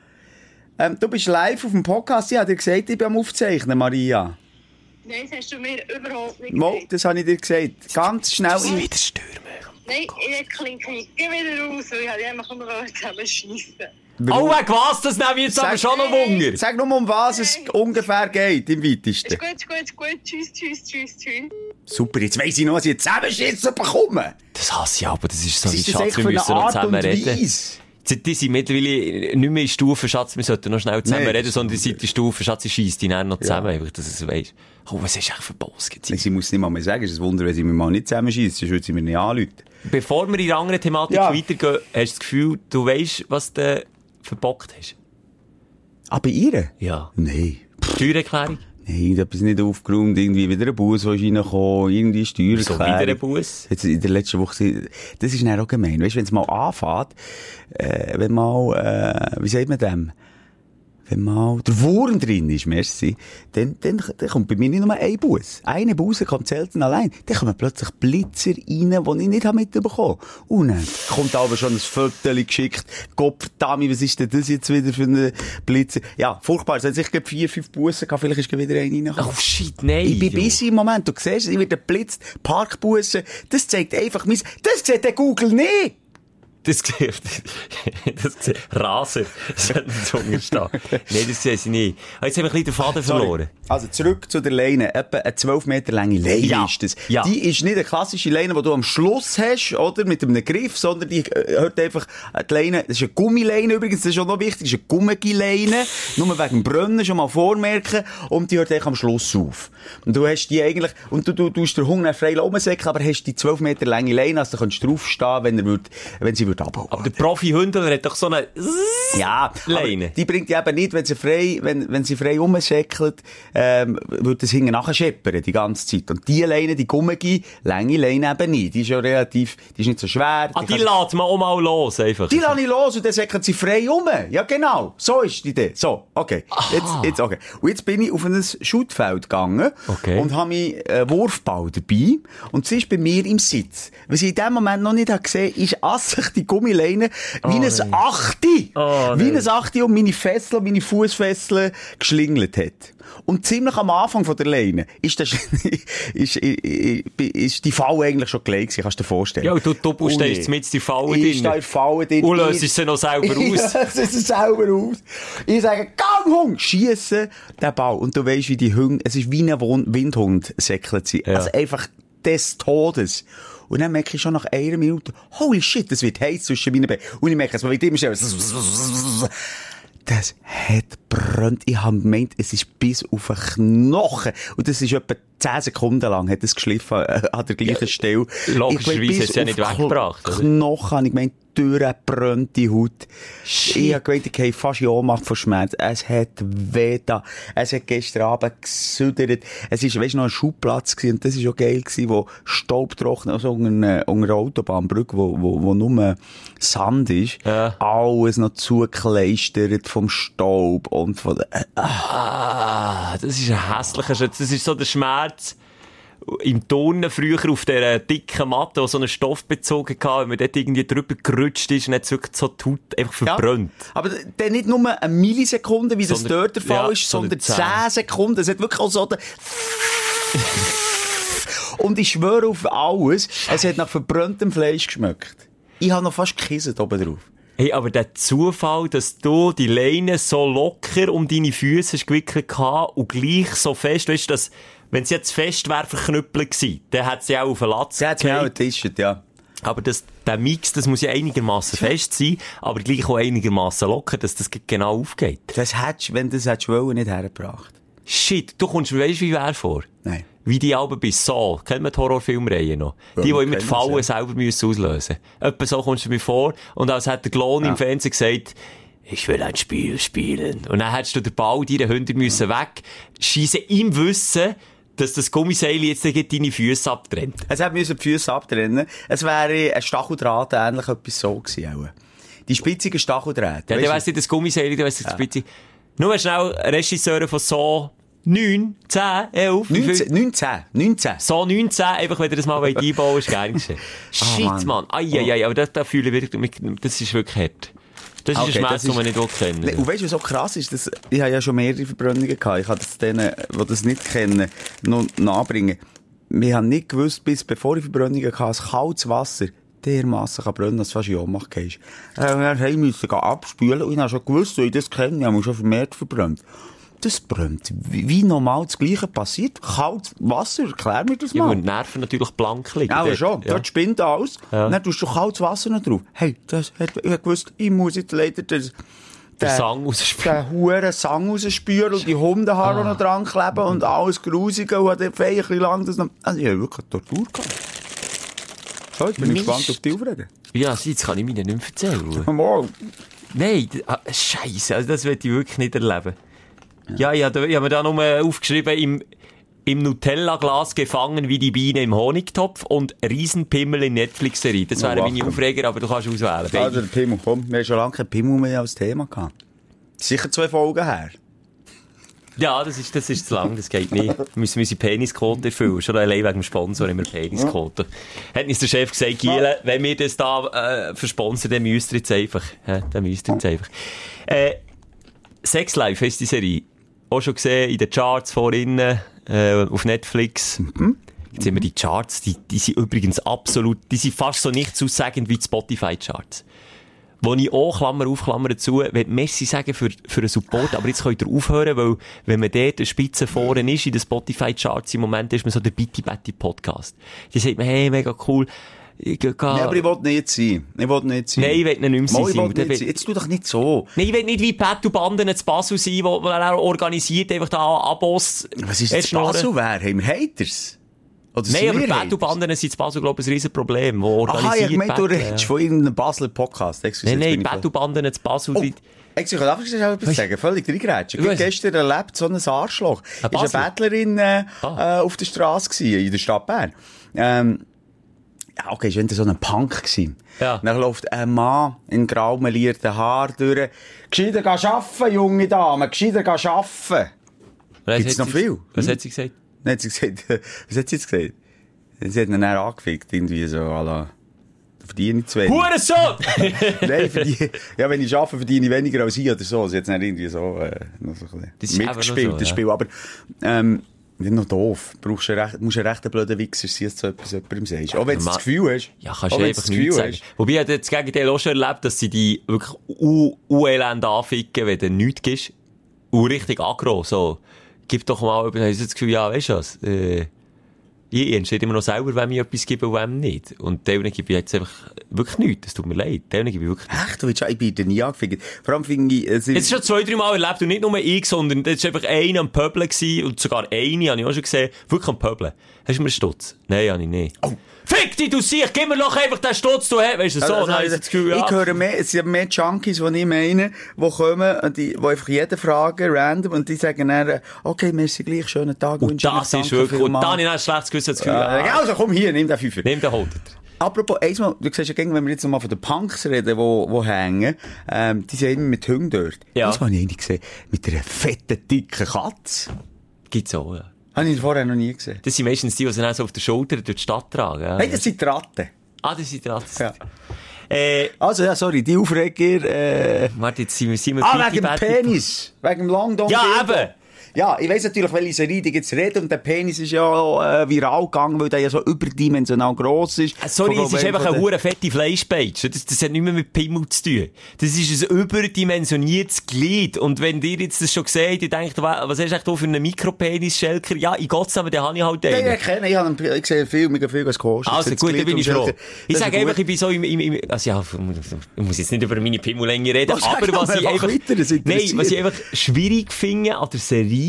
Ähm, du bist live auf dem Podcast. Ich habe dir gesagt, ich bin am aufzeichnen, Maria. Nein, das hast du mir überhaupt nicht Mo, gesagt. das habe ich dir gesagt. Ganz schnell. Das in- wieder Stürme. Nein, ich klinge ich geh wieder raus, weil ich wollte einfach nur zusammenschiessen. Oh, wegen was? Das nehmen wir jetzt aber schon noch Wunder. Sag nur, um was es ungefähr geht, im weitesten. Ist gut, ist gut, ist gut. Tschüss, tschüss, tschüss, tschüss. Super, jetzt weiss ich noch, was ich zusammenschissen bekomme. Das hasse ich aber, das ist so ist das Schatz, echt wir müssen noch zusammen reden. Weise? Sie- Die sind mittlerweile nicht mehr in Stufen, Schatz, wir sollten noch schnell zusammen Nee, reden, sondern die sind in Stufen, Schatz, ich scheisse die dann noch zusammen, einfach, dass es weisst. Oh, was ist eigentlich für Boss Sie muss nicht mal mehr sagen, es ist ein Wunder, wenn sie mir mal nicht zusammenschießt, sonst würde sie mir nicht anrufen. Bevor wir in die andere Thematik Ja. weitergehen, hast du das Gefühl, du weisst, was du verbockt hast? Ah, bei ihr? Ja. Nein. Steuererklärung? Nein, etwas nicht aufgeräumt, irgendwie wieder ein Bus, der ist reingekommen, irgendwie So wieder Steuererklärung. ein Bus? Jetzt in der letzten Woche, das ist dann auch gemein. Weißt du, wenn es mal anfängt, äh, wenn mal, äh, wie sagt man dem? Wenn mal der Wurm drin ist, merci, dann, dann, dann kommt bei mir nicht nur ein Bus. Eine Buse kommt selten allein. Dann kommen plötzlich Blitzer rein, die ich nicht habe mitbekommen habe. Und dann kommt aber schon ein Foto geschickt. Gott, Dami, was ist denn das jetzt wieder für ein Blitzer? Ja, furchtbar. Es hat sicher vier, fünf Bussen gehabt. Vielleicht ist wieder einer reingekommen. Oh shit, nein. Ich bin busy im Moment. Du siehst, ich werde geblitzt, Parkbussen. Das zeigt einfach mein, das sieht der Google nicht. Das sieht, das sieht, Raser, sollte drunter stehen. Nein, das sehe ich nicht. Ah, Jetzt haben wir ein bisschen den Faden verloren. Also zurück zu der Leine. Etwa eine 12 Meter lange Leine Ja. ist das. Ja. Die ist nicht eine klassische Leine, die du am Schluss hast, oder? Mit einem Griff, sondern die äh, hört einfach, äh, die Leine, das ist eine Gummileine übrigens, das ist auch noch wichtig, das ist eine gummige Leine. Nur wegen dem Brennen schon mal vormerken. Und die hört eigentlich am Schluss auf. Und du hast die eigentlich, und du, du, du hast den Hunger frei rumsäckeln, aber hast die 12 Meter lange Leine, also du kannst draufstehen, wenn er würd, wenn sie würde abhauen. Aber der Profi-Hündler hat doch so eine... Ja, Leine. die bringt die eben nicht, wenn sie frei, wenn, wenn sie frei rumsäckelt, ähm, wird das hinten nachher scheppern, die ganze Zeit. Und die Leine, die gummige, lange Leine eben nicht. Die ist ja relativ, die ist nicht so schwer. Ah, die kannst- lässt man auch mal los, einfach. die lasse ich los und dann säckelt sie frei um. Ja, genau. So ist die Idee. So, okay. Jetzt, jetzt, okay. Und jetzt bin ich auf ein Schutfeld gegangen. Okay. Und habe meinen äh, Wurfball dabei. Und sie ist bei mir im Sitz. Was ich in dem Moment noch nicht habe gesehen, ist, als sich die die Gummileine wie ein Achti, Oh, wie ein Achti um meine Fesseln, meine Fußfesseln geschlingelt hat. Und ziemlich am Anfang von der Leine ist, das, ist, ist, ist die Falle eigentlich schon gelegt gewesen, kannst du dir vorstellen. Ja, und du, du stehst mit die Falle Ich stehe drin. Falle drin. Und löst sie noch selber aus. löse sie selber aus. Ich sage, gang, Hund, schiessen den Ball. Und du weißt, wie die Hunde, es ist wie ein Windhund säckelt sie. Ja. Also einfach des Todes. Und dann merke ich schon nach einer Minute, holy shit, das wird heiß zwischen meinen Beinen. Und ich merke, es wird immer schneller. Das hat brennt. Ich habe gemeint, es ist bis auf den Knochen. Und das ist etwa 10 Sekunden lang, hat es geschliffen, äh, an der gleichen Stelle. logischerweise hat es ja nicht weggebracht, oder? Knochen, habe ich gemeint, durchgebrannte Haut. Shit. Ich habe gemeint, ich gehe fast in Ohnmacht von Schmerz. Es hat weh da. Es hat gestern Abend gesüdert. Es ist, weißt du, noch ein Schubplatz gewesen, und das ist auch geil gewesen, wo Staubtrockner, also unter, unter einer Autobahnbrücke, wo, wo, wo nur Sand ist. Ja. Alles noch zugekleistert vom Staub und von äh, Ah, das ist ein hässlicher Schmerz. Das ist so der Schmerz im Turnen früher auf dieser dicken Matte, die so einen Stoff bezogen hatte, wenn man dort irgendwie drüber gerutscht ist und hat wirklich so die Haut einfach Ja. verbrannt. Aber dann nicht nur eine Millisekunde, wie das Sondern- dort der Fall ja, ist, sondern 10 Sekunden. Es hat wirklich auch so den Und ich schwöre auf alles, es hat nach verbranntem Fleisch geschmeckt. Ich habe noch fast gekissen oben drauf. Hey, aber der Zufall, dass du die Leine so locker um deine Füße hast gewickelt gehabt und gleich so fest, weißt du, dass, wenn sie jetzt fest wäre verknüppelt gewesen, dann hat sie auch auf den Latz Sie hat auch getischt, ja. Aber das, der Mix, das muss ja einigermaßen fest sein, aber gleich auch einigermaßen locker, dass das genau aufgeht. Das hättest, wenn du das hättest wollen, nicht hergebracht. Shit, du kommst mir, weißt du, wie wer vor? Nein. Wie die Alben bei Saw. Kennt man die Horrorfilmreihe noch? Ja, die, die wir immer die kennen Fallen sie, selber müssen auslösen Etwa so kommst du mir vor. Und als hat der Klon im Fernsehen gesagt, ich will ein Spiel spielen. Und dann hättest du den Ball deiner Hunde müssen weg, schiessen im Wissen, dass das Gummiseil jetzt gleich deine Füße abtrennt. Es hat müssen die Füße abtrennen. Es wäre ein Stacheldraht ähnlich etwas so gewesen. Auch. Die spitzigen Stacheldrähte. Ja, du? weiss nicht das Gummiseil, dann weiss nicht das Spitze. Nur schnell, Regisseure von Saw 9, 10, 11, wie viel? 19, 19, 19. So 19, einfach, wenn ihr das mal einbauen wollt, ist gern geschehen. Shit, Mann. Mann. Eieiei, aber das, das fühle ich wirklich, das ist wirklich hart. Das ist Okay, ein Schmerz, das den ist- man nicht kennen Nee, Und weißt du, was so krass ist? Das, ich habe ja schon mehrere Verbrennungen gehabt. Ich kann das denen, die das nicht kennen, noch nachbringen. Wir haben nicht gewusst, bis bevor ich Verbrennungen hatte, dass kaltes Wasser dermassen kann brennen, dass du fast in Ohnmacht gehst. Äh, müssen gehen abspülen und ich habe schon gewusst, weil ich das kenne, ich habe mich schon vermehrt verbrannt. Das brennt. Wie, wie normal das Gleiche passiert. Kaltes Wasser, erklär mir das Ja, mal. weil die Nerven natürlich blank liegen. Ja, schon. Ja. Dort spinnt alles. Ja. Dann tust du kaltes Wasser noch drauf. Hey, das hat, ich gewusst, ich muss jetzt leider das, Den Sang rausspülen. den huren Sang rausspüren und die Hundehaare Ah. noch dran kleben und alles Grusige und den Fei ein bisschen lang das noch... Also, ich hab wirklich Tortur gehabt. So, jetzt bin ich Mist. gespannt auf die Aufrede. Ja, sieh, jetzt kann ich mir nicht mehr erzählen. Mal. Nein, ah, Scheiße, also das will ich wirklich nicht erleben. Ja, ja, da, ich habe mir da nur aufgeschrieben, im, im Nutella-Glas gefangen wie die Biene im Honigtopf und Riesenpimmel in Netflix-Serie. Das wären meine. Aufreger, aber du kannst auswählen. Also, der Pimmel, komm, wir haben schon lange kein Pimmel mehr als Thema gehabt. Sicher zwei Folgen her. Ja, das ist, das ist zu lang, das geht nicht. Wir müssen unsere Penisquote erfüllen. Schon allein wegen dem Sponsor haben wir Penisquote. Hat uns der Chef gesagt, Giele, wenn wir das da äh, versponsern, dann müsst ihr jetzt einfach. Ja, dann müsst ihr jetzt einfach. Äh, Sex Life heisst die Serie. Auch schon gesehen in den Charts vorhin äh, auf Netflix. Jetzt haben wir die Charts, die, die sind übrigens absolut, die sind fast so nichts aussagend wie die Spotify-Charts. Wo ich auch, Klammer auf, Klammer zu, will Messi sagen für, für den Support, aber jetzt könnt ihr aufhören, weil, wenn man dort eine Spitze vorne ist, in den Spotify-Charts im Moment, ist man so der Bitty Batty Podcast. Die sagt man, hey, mega cool. Ich geh, Nee, aber ich wollte nicht sein. Ich wollte nicht sein. Nein, ich will nicht mehr sein. Mal, ich Der nicht will- sein. Jetzt tu doch nicht so. Nein, ich will nicht wie Pat und Banden zu Basel sein, wo, er auch organisiert, einfach da Abos. Was ist schnurren. Basel? Wer? Haben Haters? Oder Nein, aber Haters? und Banden sind in Basel, glaube ich, ein Riesenproblem, wo Aha, organisiert ich meine, du redest von irgendeinem Basler Podcast. Excuse, Nein, nein, ich voll- und Banden zu Basel, Oh, die, ich kann einfach schnell etwas sagen. Völlig reingrätschen. Ich Ich habe gestern erlebt, so ein Arschloch. Ein Ist eine? Bettlerin äh, Ah. äh, auf der Straße in der Stadt Bern. Ähm, okay, ist so ein Punk gewesen. Ja. Dann läuft ein Mann in grau melierten Haar durch. Gescheiter gehen arbeiten, junge Dame, gescheiter gehen arbeiten. Gibt's hat noch sie- viel? Was Hm? hat sie gesagt? Dann hat sie gesagt, was hat sie jetzt gesagt? Sie hat ihn dann angefickt, irgendwie so, à verdiene ich zu wenig. Hurensohn! Nein, verdiene, ja, wenn ich arbeite, verdiene ich weniger als ich oder so. Also jetzt nicht irgendwie so, äh, noch so ein bisschen mitgespielt, so, das ja. Spiel. Aber, ähm, nicht noch doof. Brauchst du recht, musst ein rechter blöder Wichser sein, dass du etwas jemandem sagst. Auch wenn du das Gefühl hast. Ja, kannst du einfach nichts sagen. hast. Wobei, ich habe das Gegenteil auch schon erlebt, dass sie die wirklich U-Elend anficken, wenn du nichts gibst. Und richtig aggro, so. Gib doch mal, ich habe das Gefühl, ja, weißt du was, äh, ich entscheide immer noch selber, wem ich etwas gebe und wem nicht. Und denen gebe ich jetzt einfach wirklich nichts. Es tut mir leid. Denen gebe ich wirklich nichts. Echt? Du willst, ich bin dir nie angefickt. Vor allem finde ich, es Jetzt ist schon zwei, drei Mal erlebt und nicht nur ich, sondern das war einfach einer am Pöbeln gewesen, und sogar eine, habe ich auch schon gesehen, wirklich am Pöbeln. Hast du mir einen Stutz? Nein, habe ich nicht. Oh. Fick dich, du Sieg! Gib mir doch einfach den Stutz, du hast. Weißt du, so, Also, habe ich das Gefühl. Ich höre mehr, es sind mehr Junkies, die ich meine, die kommen, und die, die einfach jeden fragen, random, und die sagen dann, okay, merci gleich, schönen Tag, Und wünsche das ist wirklich, und dann habe ich dann ein schlechtes Gewissen, das Gefühl, Ja, ja, also komm hier, nimm den Fünfer. nimm den Holder. Apropos, einmal, du siehst ja wenn wir jetzt noch mal von den Punks reden, wo, wo hängen, ähm, die sind immer mit Hunden dort. Ja. Das habe ich eine gesehen, mit einer fetten, dicken Katze. Gibt's auch, ja. Habe ich vorher noch nie gesehen. Das sind meistens die, die sie dann so auf der Schulter durch die Stadt tragen. Ja. Hey, das sind die Ratten. Ah, das sind dran. Ja. Äh, Also, ja, sorry, die Aufreger, äh, warte, jetzt sind wir, sind wir ah, wegen dem Penis. Wegen dem Long Dong Ja, eben. Ja, ich weiss natürlich, welche Serie die jetzt reden, und der Penis ist ja äh, viral gegangen, weil der ja so überdimensional gross ist. Äh, Sorry, Von- es ist einfach eine hure fette Fleischpeitsche. Das, das hat nicht mehr mit Pimmel zu tun. Das ist ein überdimensioniertes Glied. Und wenn ihr jetzt das schon seht, ihr denkt, wa- was hast du eigentlich da für einen Mikropenis-Schelker? Ja, in Gottes Namen, den habe ich halt Ja, einen. ich kenne, ich, habe einen- ich sehe viel, mega viel, was kostet. Also gut, Glied bin ich froh. Ich sage einfach, ich bin so im, im, im also ja, ich muss jetzt nicht über meine Pimmellänge reden, Was aber was ich einfach nein, was ich einfach schwierig finde an der Serie,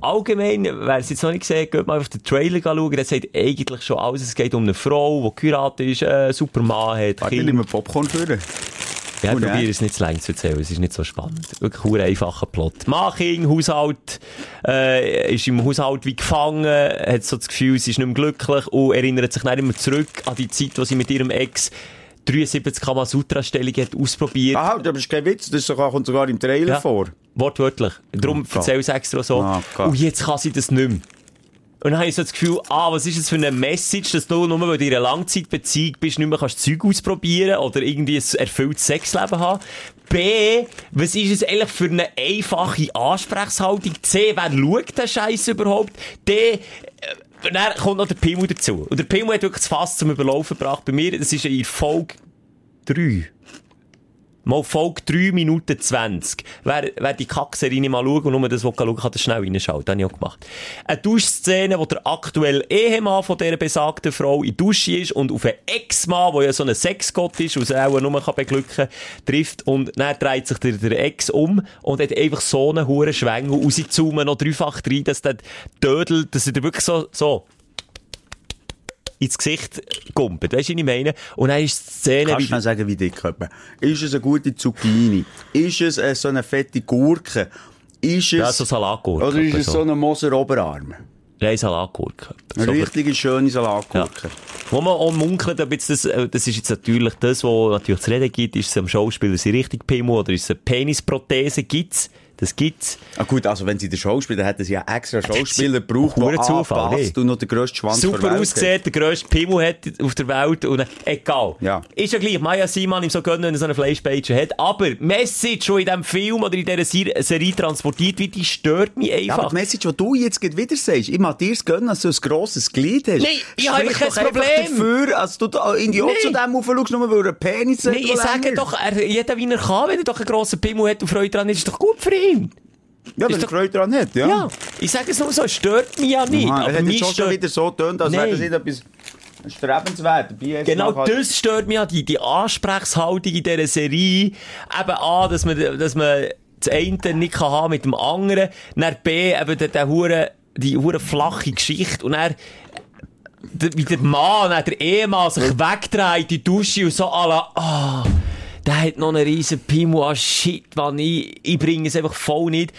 allgemein, wer es jetzt noch nicht gesehen geht mal auf den Trailer schauen, der sagt eigentlich schon alles, es geht um eine Frau, die geheiratet ist, einen super Mann hat, Warte, ich Kinder. nehme Popcorn führen. Ja, Und probiere es nicht zu lang zu erzählen, es ist nicht so spannend. Wirklich ein einfacher Plot. Mann, Haushalt, äh, ist im Haushalt wie gefangen, hat so das Gefühl, sie ist nicht mehr glücklich und erinnert sich dann immer zurück an die Zeit, wo sie mit ihrem Ex 73 Kamasutra-Stellungen hat ausprobiert. Aber das ist kein Witz, das sogar, kommt sogar im Trailer Ja. vor. Wortwörtlich. Darum Oh erzähl ich extra so. Oh und jetzt kann sie das nicht mehr. Und dann habe ich so das Gefühl, ah, was ist das für eine Message, dass du nur, weil du in einer Langzeitbeziehung bist, nicht mehr kannst Zeug ausprobieren oder irgendwie ein erfülltes Sexleben haben. B, was ist es eigentlich für eine einfache Ansprechhaltung? C, wer schaut den Scheiß überhaupt? D, äh, dann kommt noch der Pimmel dazu. Und der Pimmel hat wirklich das Fass zum Überlaufen gebracht bei mir. Das ist in Folge 3. Mal Folge 3 Minuten 20. Wer, wer die Kackserie mal schaut und nur das, schauen kann, das schnell reinschaut. Das habe ich auch gemacht. Eine Duschszene, wo der aktuelle Ehemann von dieser besagten Frau in Dusche ist und auf einen Ex-Mann, der ja so ein Sexgott ist und sie auch nur kann beglücken kann, trifft. Und dann dreht sich der, der Ex um und hat einfach so einen hohen Schwengel zoomen noch dreifach rein, dass der Dödel, dass er wirklich so, so, ins Gesicht gumpet. Weißt du, was ich meine? Und dann ist die Szene, Kannst du mal sagen, wie dick etwa? Ist es eine gute Zucchini? Ist es äh, so eine fette Gurke? Ist es... Ja, so Salatgurke Oder ist es so. so ein Moser Oberarm? Nein, Salatgurke. Eine So richtige, schöne Salatgurke. Wo man auch munkelt, ob jetzt das, äh, das ist jetzt natürlich das, was natürlich zu reden gibt, ist es am Schauspieler sie richtig Pimmel oder ist es eine Penisprothese? Gibt's? Das gibt's. Ah gut, also wenn sie den Schauspieler hätten sie ja extra Schauspieler gebraucht, der Zufall, nee. und noch den grössten Schwanz der Super Welt ausgesehen, der grösste Pimmel hat auf der Welt und äh, egal. Ja. Ist ja gleich, Maya Simon ihm so gönnen, wenn er so eine Fleischpage hat. Aber Message, die in diesem Film oder in dieser Ser- Serie transportiert wird, die stört mich Ja, einfach. aber die Message, die du jetzt wieder sagst, ich mag dir es gönnen, dass du ein grosses Glied hast. Nein, ich habe kein Problem. dafür, als du da in die Nein. zu dem aufschaust, nur weil er Penis hat, Nein, der ich sage doch, er, jeder wie er kann, wenn er doch einen grossen Pimmel hat und Freude dran ist, ist doch gut für ihn. Ja, wenn ist er doch- Freude daran hat, ja. Ja, ich sage es nur so, es stört mich ja nicht. Aha, aber er hat mich schon, stört- wieder so getönt, als wäre Nein. das nicht etwas strebenswert. Genau das stört mich an, die, die Ansprechhaltung in dieser Serie. Eben A, dass man, dass man das eine nicht kann haben mit dem anderen. Dann B, eben der, der hure, die hure flache Geschichte. Und der, wie der Mann, der Ehemann sich wegdreht in die Dusche und so alla, ah, der hat noch einen riesen Pimmel, ah shit, man, ich, ich bringe es einfach voll nicht.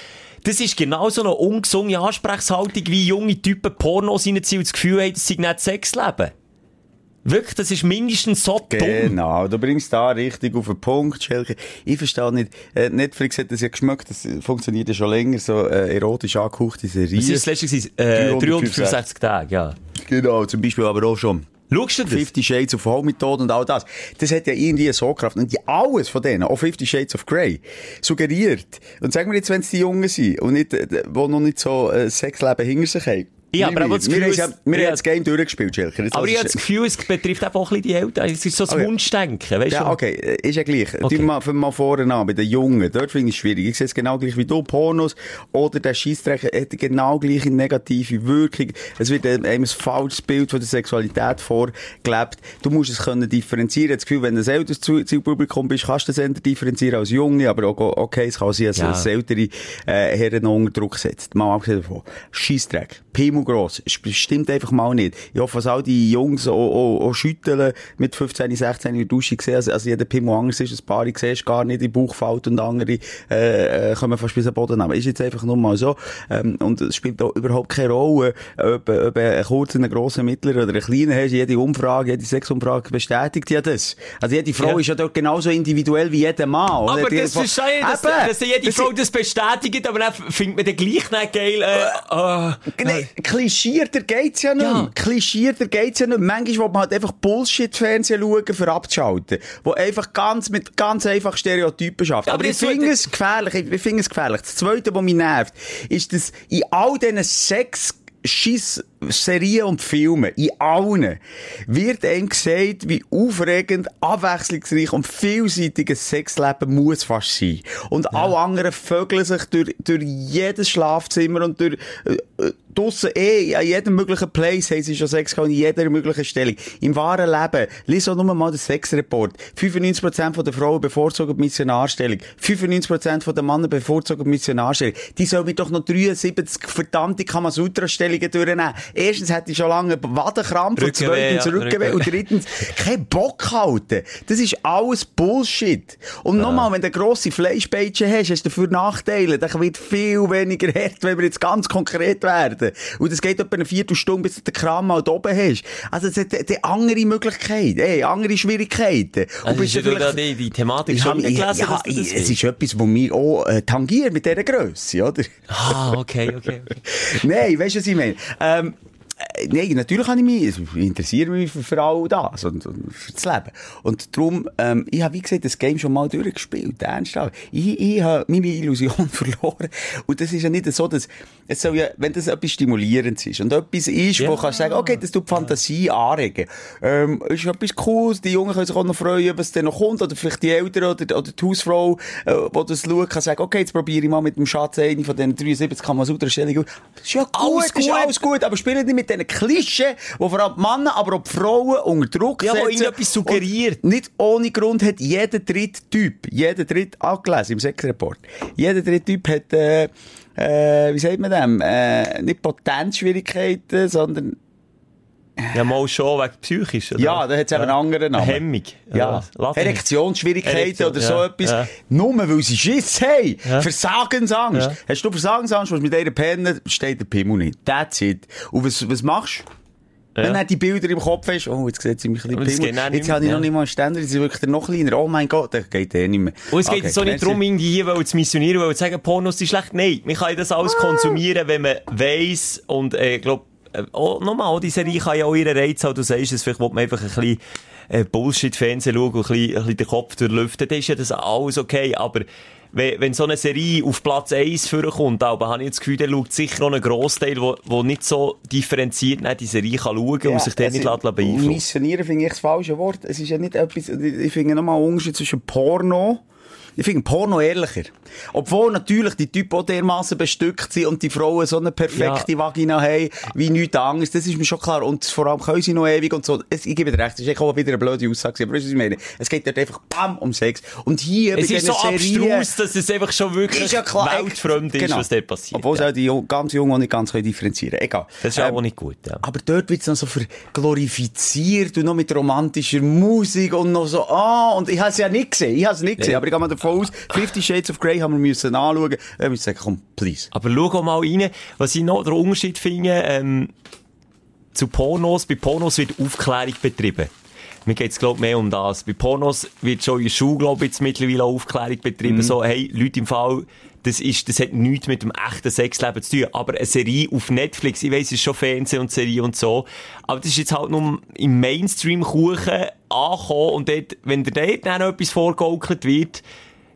Das ist genau so eine ungesunde Ansprechhaltung, wie junge Typen Pornos reinziehen und das Gefühl haben, das sei nicht Sexleben. Wirklich, das ist mindestens so dumm. Genau, du bringst da richtig auf den Punkt, Schelke. Ich verstehe nicht, äh, Netflix hat das ja geschmeckt, das funktioniert ja schon länger, so äh, erotisch angehauchte Serie. Was ist das letzte? Äh, 365 365 Tage, ja. Genau, zum Beispiel aber auch schon Schaust du das? 50 Shades of Home-Methode und all das. Das hat ja irgendwie eine Sogkraft. Und die, alles von denen, auch 50 Shades of Grey, suggeriert. Und sagen wir jetzt, wenn es die Jungen sind und nicht, äh, die noch nicht so ein Sexleben hinter sich haben. Ja, Wie aber wir. haben, es- wir ja. haben das Game durchgespielt, Schilker. Jetzt Aber ich es- habe das Gefühl, es betrifft auch ein bisschen die Eltern. Es ist so das Okay. Wunschdenken, weißt Ja, du? okay, äh, ist ja gleich. Okay. Okay. mal, mal vorne an, bei den Jungen. Dort finde ich es schwierig. Ich sehe es genau gleich wie du, Pornos oder der Scheissdreck hat genau gleiche negative Wirkung. Es wird einem ein falsches Bild von der Sexualität vorgelebt. Du musst es können differenzieren. Das Gefühl, wenn du ein älteres Zielpublikum bist, kannst du das eher differenzieren als Junge, aber okay, es kann sein, dass Ja. ja. ältere äh, Herren unter Druck setzt. Mal abgesehen davon. Scheissdreck. Pimmel gross. Es Stimmt einfach mal nicht. Ich hoffe, dass all die Jungs auch, auch, auch schütteln mit 15, 16 in der Dusche sehen, also, also jeder Pimmel anders ist. Ein paar siehst gar nicht in den Bauch fällt und andere äh, äh, kommen fast bis den Boden nehmen. Ist jetzt einfach nur mal so. Ähm, und es spielt auch überhaupt keine Rolle, ob, ob einen kurzen, einen grossen, mittleren oder einen kleinen hast. Jede Umfrage, jede Sexumfrage bestätigt ja das. Also jede Frau Ja. ist ja dort genauso individuell wie jeder Mann. oder? Aber das verstehe ich, dass, dass jede Das Frau ist- das bestätigt, aber dann findet man den gleich nicht geil. Äh, äh, Nee, klischierter geht's ja nicht. Ja. mehr. Klischierter geht's ja nicht. mehr. Manchmal will man halt einfach Bullshit-Fernsehen schauen, für abzuschalten. Wo einfach ganz, mit ganz einfach Stereotypen schafft. Ja, aber, aber ich finde es gefährlich. Ich, ich finde es gefährlich. Das Zweite, was mich nervt, ist, dass in all diesen Sex Schiss Serien und Filme, in allen, wird einem gesagt, wie aufregend, abwechslungsreich und vielseitig ein Sexleben muss fast sein. Und alle anderen vögeln sich durch, durch jedes Schlafzimmer und durch, äh, draussen eh, an jedem möglichen Place haben sie schon Sex gehabt, in jeder möglichen Stellung. Im wahren Leben, lies auch nur mal den Sexreport. 95% der Frauen bevorzugen Missionarstellung. 95% der Männer bevorzugen Missionarstellung. Die sollen mir doch noch 73 verdammte Kamasutra-Stellungen durchnehmen. Erstens hätte ich schon lange Wadenkrampf und zweitens ja, Rückenweh und drittens kein Bock halten. Das ist alles Bullshit. Und nochmal, wenn du grosse Fleischbeitschen hast, hast du dafür Nachteile. Dann wird viel weniger hart, wenn wir jetzt ganz konkret werden. Und es geht etwa eine Viertelstunde, bis du den Kram mal oben hast. Also es hat eine andere Möglichkeit, ey, andere Schwierigkeiten. also bist ist du ja vielleicht- die, die Thematik ich schon gelesen, ja, du das es willst. ist etwas, was mich auch äh, tangiert mit dieser Grösse, oder? Ah, okay, okay. okay. Nein, weißt du, was ich meine? Ähm, äh, Nein, natürlich kann ich mich, ich interessiere mich für, für all das und, und für das Leben. Und darum, ähm, ich habe, wie gesagt, das Game schon mal durchgespielt, ernsthaft. Ich, ich habe meine Illusion verloren. Und das ist ja nicht so, dass, es soll ja, wenn das etwas Stimulierendes ist und etwas ist, Ja. wo kannst du sagen, okay, das tut die Fantasie anregen. Ähm, ist etwas Cooles, die Jungen können sich auch noch freuen, was dann noch kommt, oder vielleicht die Eltern oder, oder die Hausfrau, äh, die das schaut, kann sagen, okay, jetzt probiere ich mal mit dem Schatz eine von den 73 Kamasutra-Stellungen. Ist ja gut, Alles ist gut. alles gut, aber spielen nicht mit diesen Klischee, wo vor allem die Männer, aber auch die Frauen unter Druck Ja, setzen. ihnen etwas suggeriert. Und nicht ohne Grund hat jeder dritte Typ, jeder dritte, angelesen im Sexreport, jeder dritte Typ hat, äh, äh, wie sagt man dem, äh, nicht Potenzschwierigkeiten, sondern Ja, mal schon wegen psychisch, oder? ja, da hat es eben einen anderen Namen. Hemmung. Ja, was? Latin. Erektionsschwierigkeiten Erektion, oder so ja, etwas. ja. Nur weil sie Schiss haben. Ja. Versagensangst. Ja. Hast du Versagensangst, du mit einer pennen, steht der Pimmel nicht. That's it. Und was, was machst du? Wenn du die Bilder im Kopf hast, oh, jetzt sieht sie mich ein bisschen Pimmel. Jetzt habe ich mehr, noch nicht mal einen Ständer, jetzt ist wirklich noch kleiner. Oh mein Gott, das geht eh nicht mehr. Und es geht Okay, jetzt auch nicht darum, irgendwie zu missionieren, weil zu sagen, Pornos sind schlecht. Nein, man kann ja das alles konsumieren, wenn man weiss und, äh, glaub, oh, nochmal, die Serie kann ja auch ihren Reiz haben. Du sagst es, vielleicht will man einfach ein bisschen, äh, Bullshit-Fernsehen schauen und ein bisschen, ein bisschen den Kopf durchlüften. Dann ist ja das alles okay. Aber, wenn, wenn so eine Serie auf Platz 1 vorkommt, aber habe ich das Gefühl, der schaut sicher noch einen Grossteil, der, der nicht so differenziert nicht die Serie kann schauen kann und sich dann nicht lässt beeinflussen Missionieren finde ich das falsche Wort. Es ist ja nicht etwas, ich finde nochmal einen Unterschied zwischen Porno. Ich finde Porno ehrlicher. Obwohl natürlich die Typen auch dermassen bestückt sind und die Frauen so eine perfekte Ja. Vagina haben, wie nichts anderes. Das ist mir schon klar. Und vor allem können sie noch ewig und so. Es, ich gebe dir recht, das ist auch wieder eine blöde Aussage. Aber weißt du, was ich meine? Es geht dort einfach bam um Sex. Und hier Es bei ist so Serien- abstrus, dass es einfach schon wirklich ist ja klar. weltfremd ist, Genau. was dort passiert. Obwohl ja. ja. die ganz Jungen auch nicht ganz können differenzieren Egal. Das ist ja Ähm, auch nicht gut, ja. aber dort wird es noch so verglorifiziert und noch mit romantischer Musik und noch so, ah, und ich habe es ja nicht gesehen. Ich habe es nicht gesehen, Ja. aber ich gehe mal davon aus, Fifty Shades of Grey haben wir müssen anschauen. Ich muss sagen, komm, please. Aber schau mal rein, was ich noch den Unterschied finde, ähm, zu Pornos. Bei Pornos wird Aufklärung betrieben. Mir geht's glaub mehr um das. Bei Pornos wird schon in der Schule, glaub ich, jetzt mittlerweile Aufklärung betrieben. So, hey, Leute im Fall, das ist, das hat nichts mit dem echten Sexleben zu tun. Aber eine Serie auf Netflix, ich weiss, es ist schon Fernsehen und Serie und so, aber das ist jetzt halt nur im Mainstream-Kuchen angekommen und dort, wenn dir dort dann noch etwas vorgegaukelt wird,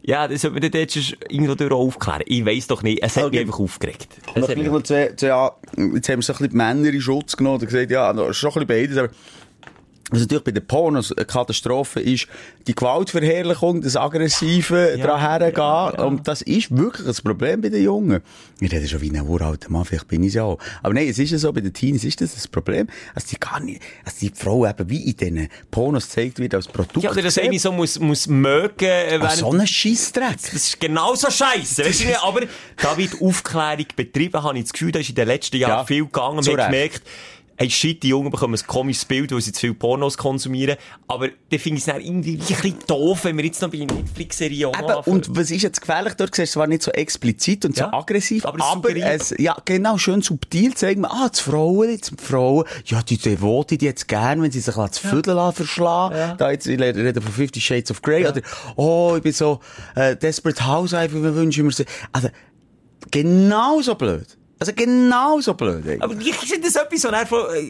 ja, das sollte man dort schon irgendwo durch aufklären. Ich weiss doch nicht, es hat Okay. mich einfach aufgeregt. Es hat mich- zwei, zwei, ja, jetzt haben wir so ein bisschen die Männer in Schutz genommen und gesagt, ja, schon ein bisschen beides, aber was natürlich bei den Pornos eine Katastrophe ist, die Gewaltverherrlichung, das Aggressive Ja, dran hergehen. ja, ja. Und das ist wirklich ein Problem bei den Jungen. Ich rede schon wie ein uralter Mann, vielleicht bin ich ja auch. Aber nein, es ist ja so, bei den Teenies ist das das Problem, dass die gar nicht, dass die Frau eben wie in diesen Pornos gezeigt wird als Produkt. Ja, oder sehen. eine so muss, muss mögen, äh, während- so ein Scheissdreck. Das ist genauso scheiße. Weißt du nicht? Aber da wird Aufklärung betrieben, habe ich das Gefühl, da ist in den letzten Jahren Ja, viel gegangen. Man hat gemerkt, hey, shit, die Jungen bekommen ein komisches Bild, weil sie zu viel Pornos konsumieren. Aber dann finde ich es irgendwie ein bisschen doof, wenn wir jetzt noch bei Netflix-Serien noch Eben, anfangen. und was ist jetzt gefährlich dort? Siehst, Es war nicht so explizit und Ja, so aggressiv, aber aber, es ja, genau, schön subtil zeigen wir, ah, die Frauen, jetzt die Frauen, ja, die Devote, die jetzt gern, wenn sie sich das Viertel ja. verschlagen, da jetzt, ich rede von Fifty Shades of Grey, oder, oh, ich bin so, äh, Desperate Housewife, wie wünsche ich mir so, also, genauso blöd. Also, genauso blöd, ey. Aber ich finde das etwas, so,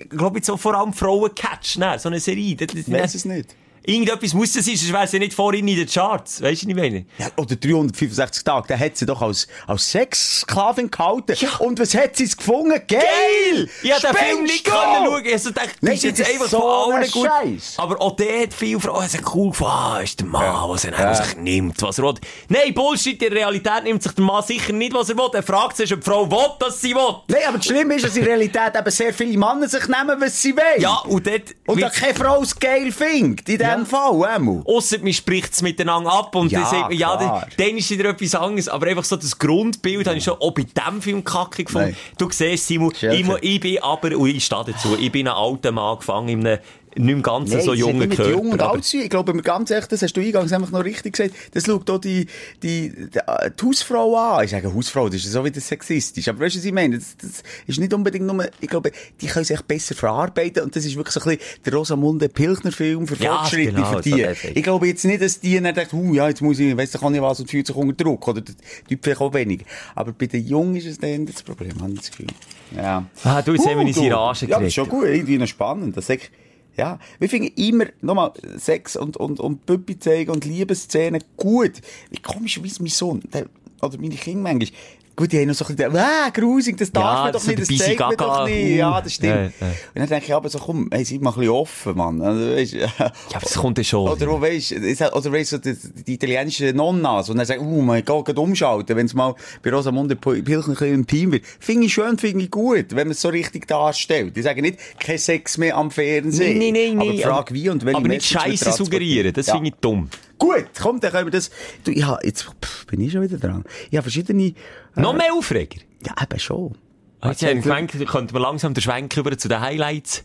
glaube ich, so vor allem Frauen catch, ne? so eine Serie. Das, das, Ich weiss es nicht. Irgendetwas muss das sein, sonst wäre sie nicht vorhin in den Charts. Weißt du, was ich meine? Ja, oder 365 Tage, der hat sie doch als, als Sexsklavin gehalten. Und was hat sie es gefunden? Geil! Ich hab den Film nicht können schauen. Also, dachte, Nein, das ist jetzt ist einfach so von allen gut. Scheiß. Aber auch der hat viel Frauen also cool gefunden. Ah, ist der Mann, Ja. was er Ja. sich nimmt, was er will. Nein, Bullshit, in der Realität nimmt sich der Mann sicher nicht, was er will. Er fragt sich, ob die Frau will, dass sie will. Nein, aber das Schlimme ist, dass in Realität eben sehr viele Männer sich nehmen, was sie wollen. Ja, und dort... Und da keine Frau es geil findet, in Ja. Dem Fall, Emu. Ausser man spricht es miteinander ab und Ja, dann sagt man, ja, dann, dann ist wieder etwas anderes. Aber einfach so das Grundbild habe ich schon auch bei diesem Film kacke gefunden. Nein. Du siehst, Simon, ich, ich bin aber, und ich stehe dazu, ich bin ein alter Mann gefangen in einem nicht im Ganzen so das jungen nicht mit Körper. Jung und alt tun. Ich glaube, ganz ehrlich, das hast du eingangs einfach noch richtig gesagt. Das schaut auch die, die, die, äh, die Hausfrau an. Ich sage Hausfrau, das ist so wieder sexistisch. Aber weißt du, was ich meine? Das, das ist nicht unbedingt nur, ich glaube, die können sich besser verarbeiten. Und das ist wirklich so ein bisschen der Rosamunde Pilchner Film für Ja, Fortschritte, genau, für so die. ich glaube jetzt nicht, dass die dann denken, uh, ja, jetzt muss ich, weiss doch auch nicht was und fühlt sich unter Druck. Oder der Typ vielleicht auch wenig. Aber bei den Jungen ist es dann das Problem, habe ich das Gefühl. Ja. Ah, du, jetzt haben wir in du. Rage Ja, aber ist geredet. schon gut, irgendwie noch spannend. Das sag ich, ja, wir finden immer, nochmal, Sex und, und, und Püppi zeigen und Liebesszenen gut. Wie komisch, wie mein Sohn, der, oder meine Kinder manchmal, gut, die haben noch so ein bisschen, ah, grusig, das darf Ja, man doch nicht, das zeigt man doch nicht. Ja, das stimmt. ja, ja. Und dann denke ich aber so, komm, hey, seid mal ein bisschen offen, Mann. Also, weißt, Ja, aber das kommt ja schon. Oder, es hat- oder weisst, so die, die italienischen Nonnas, und dann sagen, oh mein Gott, geht umschalten, wenn es mal bei Rosamunde Pilchen ein bisschen intim wird. Finde ich schön, finde ich gut, wenn man es so richtig darstellt. Ich sage nicht, kein Sex mehr am Fernsehen. Nein, nein, nein. Aber die Frage, wie und welche Aber nicht Scheiße suggerieren, das Ja. finde ich dumm. Gut, komm, dann können wir das, du, ich habe, jetzt pff, bin ich schon wieder dran. Ich habe verschiedene, äh, Noch mehr Aufreger. ja, eben schon. Jetzt haben wir gemeint, könnten wir langsam den Schwenk über zu den Highlights.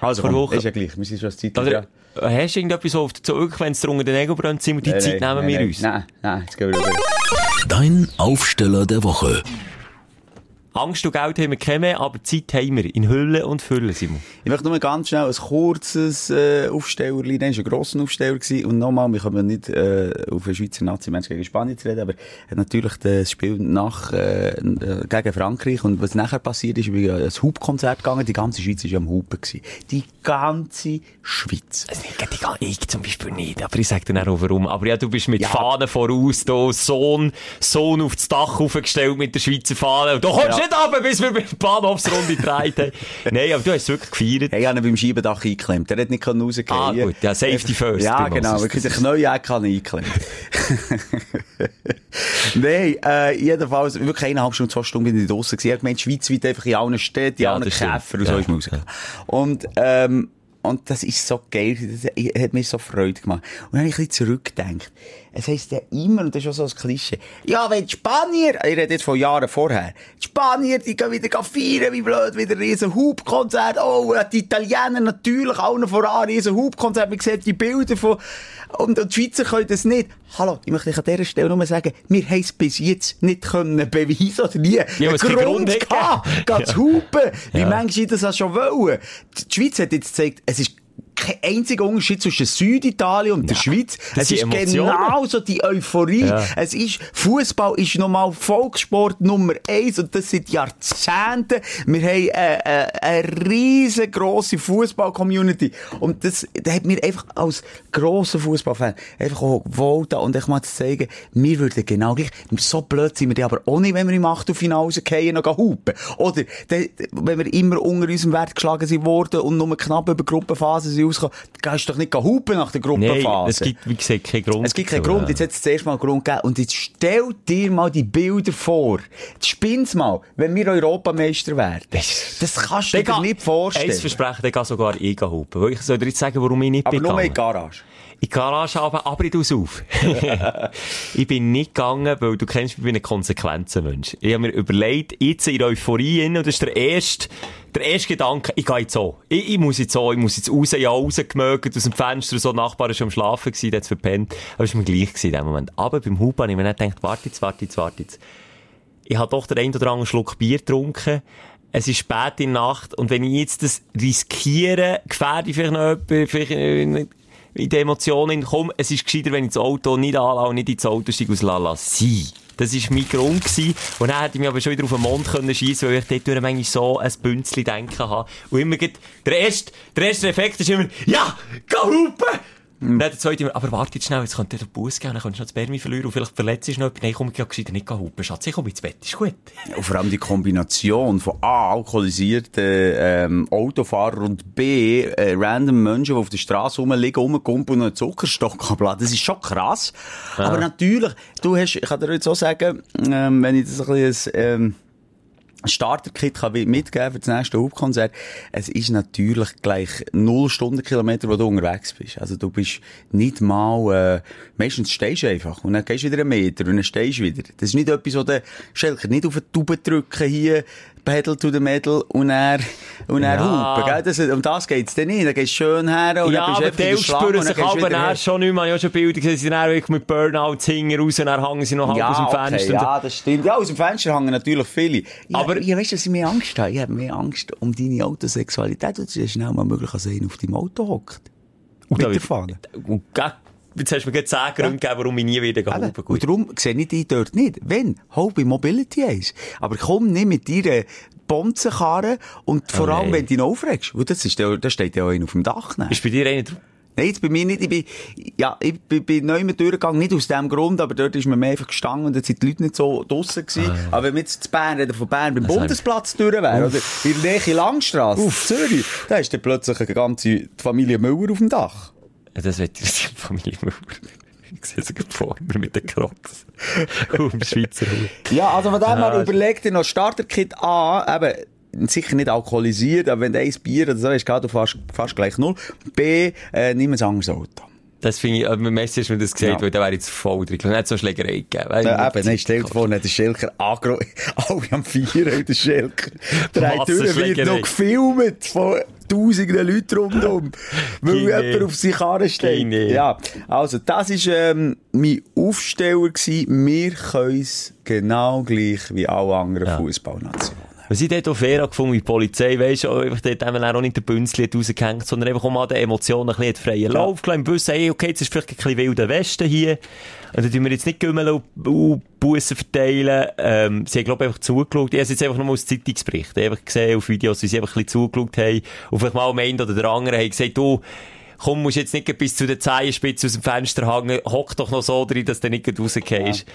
Also, vor komm, Woche. ist ja gleich, wir sind schon Zeit Oder dran. hast du irgendetwas auf der Zug, wenn es dir unter den Ego brennt, Simon, die Nein, Zeit nein, nehmen nein, wir uns. Nein, nein, jetzt gehen wir wieder. Dein Aufsteller der Woche. Angst und Geld haben wir keine mehr, aber Zeit haben wir. In Hülle und Fülle, Simon. Ich möchte nur ganz schnell ein kurzes äh, Aufstellerli, das war ein grosser Aufsteller gewesen. und nochmal, wir können nicht äh, auf einen Schweizer Nazi-Mensch gegen Spanien zu reden, aber äh, natürlich das Spiel nach, äh, äh, gegen Frankreich und was nachher passiert ist, ich bin ein Hubkonzert gegangen, die ganze Schweiz war am Hupen gewesen. Die ganze Schweiz. Also, ich, ich, ich zum Beispiel nicht, aber ich sag dir auch warum. Aber ja, du bist mit Ja. Fahnen voraus, da Sohn, Sohn auf das Dach aufgestellt mit der Schweizer Fahne. Und du kommst Ja. Nicht runter, bis wir mit der Bahnhofsrunde gedreht haben. Nein, aber du hast es wirklich gefeiert. Hey, ich habe ihn beim Schiebedach eingeklemmt. Er hat nicht rausgehen. Ah, gut. Ja, Safety first Ja, genau. Wirklich, habe ich eingeklemmt. Nein, äh, jedenfalls, wirklich eineinhalb Stunden, zwei Stunden bin ich draussen gewesen. Ich habe gemeint, schweizweit einfach in allen Städten, in Ja, allen das stimmt. Käfer und so Ja, ist Musik. Und, ähm, und das ist so geil, das hat mir so Freude gemacht. Und dann habe ich ein bisschen zurückgedacht. Es heisst ja immer, und das ist auch so ein Klischee, ja, wenn die Spanier, ich rede jetzt von Jahren vorher, die Spanier, die gehen wieder feiern, wie blöd, wieder ein riesen Hubkonzert, oh, die Italiener natürlich, allen voran, riesen Hubkonzert, man sieht die Bilder von, und, und die Schweizer können das nicht. Hallo, ich möchte euch an dieser Stelle nur sagen, wir haben es bis jetzt nicht können beweisen oder nie Ja, Grund hat gehabt, geht zu hupen. Wie Ja. manchmal das auch schon wollen. Die Schweiz hat jetzt gezeigt, es ist kein einziger Unterschied zwischen Süditalien und der Schweiz. Es ist Emotionen. genau so die Euphorie. Ja. Es ist, Fußball ist nochmal Volkssport Nummer eins und das seit Jahrzehnten. Wir haben äh, äh, eine riesengroße Fußball-Community und das, das hat mir einfach als grosser Fußballfan einfach auch gewollt und ich mal zu zeigen, wir würden genau gleich, so blöd sind wir die aber auch nicht, wenn wir im Achtelfinale rausgehen und gehen hupen. Oder, de, wenn wir immer unter unserem Wert geschlagen sind worden und nur knapp über die Gruppenphase sind rausgekommen, dann gehst du doch nicht hupen nach der Nein, Gruppenphase. es gibt, wie gesagt, keinen Grund. Es gibt keinen Grund. ja. Jetzt hat es zuerst mal einen Grund gegeben. Und jetzt stell dir mal die Bilder vor. Spinn's mal, wenn wir Europameister werden. Das kannst du dir nicht vorstellen. Eins versprechen, dann kann sogar ich hupen. Weil Ich soll dir jetzt sagen, warum ich nicht Aber bin nur in die. Garage. In die Garage aber, aber ich tu's auf. ich bin nicht gegangen, weil du kennst mich, ich bin ein Konsequenzenmensch. Ich habe mir überlegt, jetzt in der Euphorie hin, und das ist der erste, der erste Gedanke, ich gehe jetzt so. Ich, ich muss jetzt so, ich muss jetzt raus, habe rausgemögt aus dem Fenster, so, Nachbar war schon am Schlafen gewesen, der hat's verpennt. Aber es war mir gleich gewesen in dem Moment. Aber beim Hupen habe ich mir dann gedacht, warte jetzt, warte jetzt, warte jetzt. Ich habe doch den einen oder anderen Schluck Bier getrunken. Es ist spät in der Nacht und wenn ich jetzt das riskiere, gefährde ich vielleicht noch jemanden, vielleicht in, die Emotionen, komm, es ist gescheiter, wenn ich das Auto nicht anlasse und nicht ins Auto steige aus Lala. Sie. Das war mein Grund. Gewesen. Und dann hätte ich mich aber schon wieder auf den Mond können schiessen, weil ich dort durch manchmal so ein Bünzli denken habe. Und immer geht, der erste, der erste Effekt ist immer, ja, geh hupen! Und dann der zweite aber warte jetzt schnell, jetzt könnte der Bus gehen, dann könntest du noch das Bärmi verlieren und vielleicht verletzt ist noch jemand. Nein, komm, ich gescheiter nicht hupen, Schatz, ich komme ins Bett, ist gut. Und vor allem die Kombination von A, alkoholisierten ähm, Autofahrer und B, äh, random Menschen, die auf der Straße rumliegen, rumkumpen und einen Zuckerstock abladen. Das ist schon krass. Aber natürlich, du hast, ich kann dir jetzt auch sagen, ähm, wenn ich das ein bisschen, ähm, Starter-Kit kann ich mitgeben für das nächste Hauptkonzert. Es ist natürlich gleich null Stundenkilometer, wo du unterwegs bist. Also du bist nicht mal, äh, meistens stehst du einfach und dann gehst du wieder einen Meter und dann stehst du wieder. Das ist nicht etwas, wo der nicht auf die Tube drücken hier, Pedal to the Metal und er und er Ja. hupen, gell? Das, um das geht's dann nicht. Dann gehst du schön her und ja, dann bist du einfach spüren sich du aber dann schon nicht mehr. Ich habe schon Bilder gesehen, sie sind dann mit Burnouts hinten raus und dann hängen sie noch halb aus dem okay, Fenster. ja, das stimmt. Ja, aus dem Fenster hängen natürlich viele. Ja, Aber- ich weißt, dass ich mehr Angst habe. Ich habe mehr Angst um deine Autosexualität, dass du schnell mal möglich als einer auf deinem Auto hockt. Und da- Mit der Fahne. Und Jetzt hast du mir gerade 10 Gründe gegeben, warum ich nie wieder Eben. hupen Und darum sehe ich dich dort nicht. Wenn, hol bei Mobility eins. Aber komm nicht mit deiner Bonzenkarre und vor Oh allem, wenn du noch aufregst. Weil das ist, ja- da steht ja auch einer auf dem Dach. Dann. Ist bei dir einer drauf? Nein, jetzt bei mir nicht. Ich bin, ja, ich bin, bin neu mit durchgegangen, nicht aus dem Grund, aber dort ist man mehr einfach gestanden und jetzt sind die Leute nicht so draussen gewesen. Aber wenn wir jetzt zu Bern reden, von Bern beim Ah, Das Bundesplatz durch wären, oder in der Nähe Langstrasse, Zürich, da ist dann plötzlich eine ganze Familie Müller auf dem Dach. Ja, das wird die Familie Müller. Ich sehe sie gerade vor mir mit den Crocs. Dem Schweizer Hut. Ja, also von dem her Ah, überleg dir noch Starterkit an, eben, sicher nicht alkoholisiert, aber wenn du eins Bier oder so hast, geht du fast, fast gleich null. B, äh, nimm ein anderes Auto. Das finde ich, äh, mit Messi hast du mir das gesagt, Ja. weil da wäre jetzt voll drin. Und nicht so Schlägerei gegeben. Du, Äh, eben, nein, stell dir vor, der Schilker angro... Alle am Vieren, der Schilker. Drei Türen wird noch gefilmt von tausenden Leuten rundum. weil jemand auf sich Karre steht. Ja, also, das war ähm, mein Aufsteller. Gewesen. Wir können es genau gleich wie alle anderen Ja. Fußballnationen. Was ich dort auch fair gefunden, wie die Polizei, weisst du, einfach dort haben wir auch nicht den Bünzli rausgehängt, sondern einfach auch mal den Emotionen ein bisschen freien Lauf gelassen, im Wissen, hey, okay, jetzt ist vielleicht ein bisschen wilder Westen hier, und dann tun wir jetzt nicht Gümmel und, Bussen verteilen, ähm, sie haben, glaube ich, einfach zugeschaut, ich habe jetzt einfach nur aus Zeitungsberichten, einfach gesehen auf Videos, wie sie einfach ein bisschen zugeschaut haben, und vielleicht mal am Ende oder der andere haben gesagt, du, komm, musst jetzt nicht bis zu den Zehenspitzen aus dem Fenster hängen, hock doch noch so drin, dass du nicht rausgehst.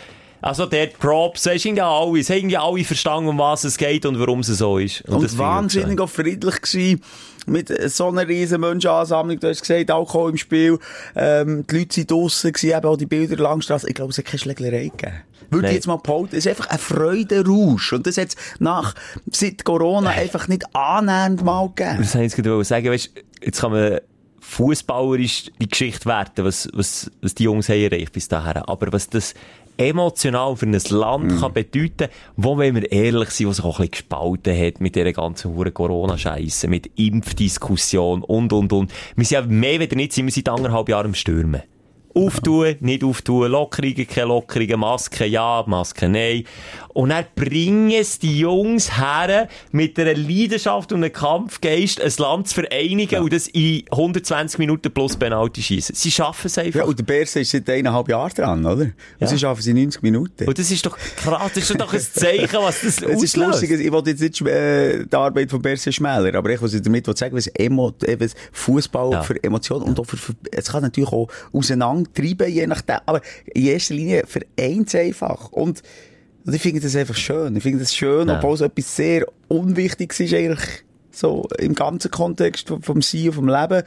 Also dort Props, hast irgendwie alle, es haben irgendwie alle verstanden, um was es geht und warum es so ist. Und, ich wahnsinnig auch friedlich gewesen. Mit äh, so einer riesen Menschenansammlung. Du hast gesagt, Alkohol im Spiel. Ähm, die Leute sind draussen gewesen, eben auch die Bilder der Langstrasse. Ich glaube, es hat keine Schlägerei gegeben. Würde Nein. ich jetzt mal behaupten. Es ist einfach ein Freudenrausch. Und das hat es nach, seit Corona einfach nicht annähernd mal gegeben. Das wollte ich jetzt gerade sagen. Weißt, jetzt kann man fußballerisch die Geschichte werten, was, was, was die Jungs haben erreicht bis dahin. Aber was das emotional für ein Land kann bedeuten, wo, wenn wir ehrlich sind, was sich auch ein bisschen gespalten hat mit dieser ganzen hure Corona-Scheisse, mit Impfdiskussion und, und, und. Wir sind ja mehr wieder nicht, sind wir seit anderthalb Jahren im Stürmen. Auftun, nicht auftun, Lockerungen, keine Lockerungen, Masken ja, Masken nein. Und dann bringen es die Jungs her, mit einer Leidenschaft und einem Kampfgeist ein Land zu vereinigen und das in 120 Minuten plus Penalty schießen. Sie schaffen es einfach. Ja, und der Berse ist seit eineinhalb Jahren dran, oder? Und Ja. sie schaffen sie 90 Minuten. Und das ist doch krass, das ist doch ein Zeichen, was das Es ist auslöst. lustig, ich wollte jetzt nicht äh, die Arbeit von Berse schmälern, aber ich ich damit sagen, was, Emo, was Fußball Ja. für Emotionen und auch für, für, es kann natürlich auch auseinandertreiben, je nachdem, aber in erster Linie vereint es einfach. Und, und ich finde das einfach schön. Ich finde das schön, Ja. obwohl es etwas sehr Unwichtiges ist eigentlich. So, im ganzen Kontext vom, vom Sein und vom Leben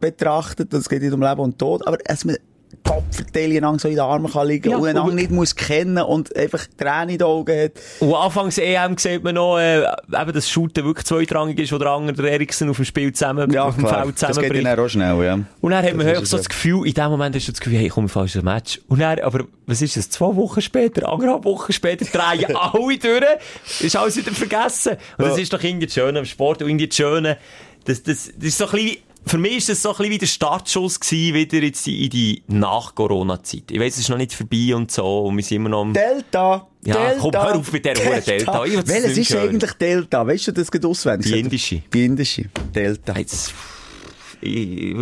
betrachtet. Es geht nicht um Leben und Tod. Aber, dass Kopfverteilung einander so in den Armen kann liegen Ja, und und- nicht muss kennen und einfach Tränen in den Augen hat. Und anfangs EM sieht man noch, äh, eben, dass Shooten wirklich zweitrangig ist, wo der andere, der Eriksen, auf dem Spiel zusammen, Ja, auf dem klar. Feld Das geht dann auch schnell, ja. Und dann hat man höchst so das Gefühl, in dem Moment hast du das Gefühl, hey, komm, falsch ein Match. Und dann, aber, was ist das? Zwei Wochen später, anderthalb Wochen später, drehen alle durch, ist alles wieder vergessen. Und das ist doch irgendwie das Schöne am Sport und irgendwie das Schöne, das, das, das ist so ein bisschen, für mich ist das so ein bisschen wie der Startschuss gewesen, wieder jetzt in die Nach-Corona-Zeit. Ich weiss, es ist noch nicht vorbei und so, und wir sind immer noch am... Delta! Ja, Delta, komm, hör auf mit der Delta. Welches nicht ist hören. eigentlich Delta? Weißt du das geht auswendig? Die indische. Die indische. Delta. Jetzt,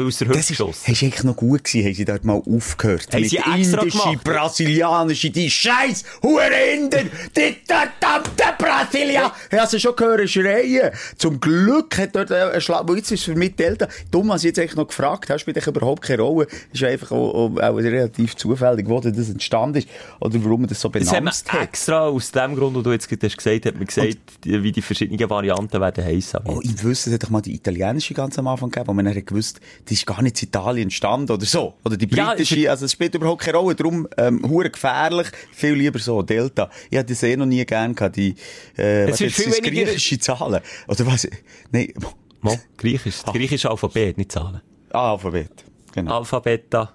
aus der Hüfte Das ist, geschossen. hast du eigentlich noch gut gewesen, haben sie dort mal aufgehört. Haben mit sie extra indische, gemacht? brasilianische, die scheiß Hurenden, die verdammte Brasilia. Hast du schon gehört, schreien? Zum Glück hat dort ein Schlag, jetzt ist es für mich Delta. Dumm, als ich jetzt eigentlich noch gefragt habe, spielt überhaupt keine Rolle. Ist einfach auch, auch, relativ zufällig, wo das entstanden ist oder warum man das so Das benannt hat. extra aus dem Grund, wo du jetzt gerade hast gesagt hat man gesagt, wie die verschiedenen Varianten werden heissen. Oh, ich wüsste, es hat doch mal die italienische ganz am Anfang gegeben, wo man dann gewusst, die ist gar nicht in Italien entstanden oder so. Oder die Ja, britische, ist- also es spielt überhaupt keine Rolle, darum, ähm, hure gefährlich, viel lieber so, Delta. Ich hätte das eh noch nie gern gehabt, die, äh, Es was ist viel das weniger- griechische Zahlen. Oder was, nein, Mal, Griechisch, das griechische Alphabet, nicht Zahlen. ah, Alphabet. Genau. Alpha, Beta,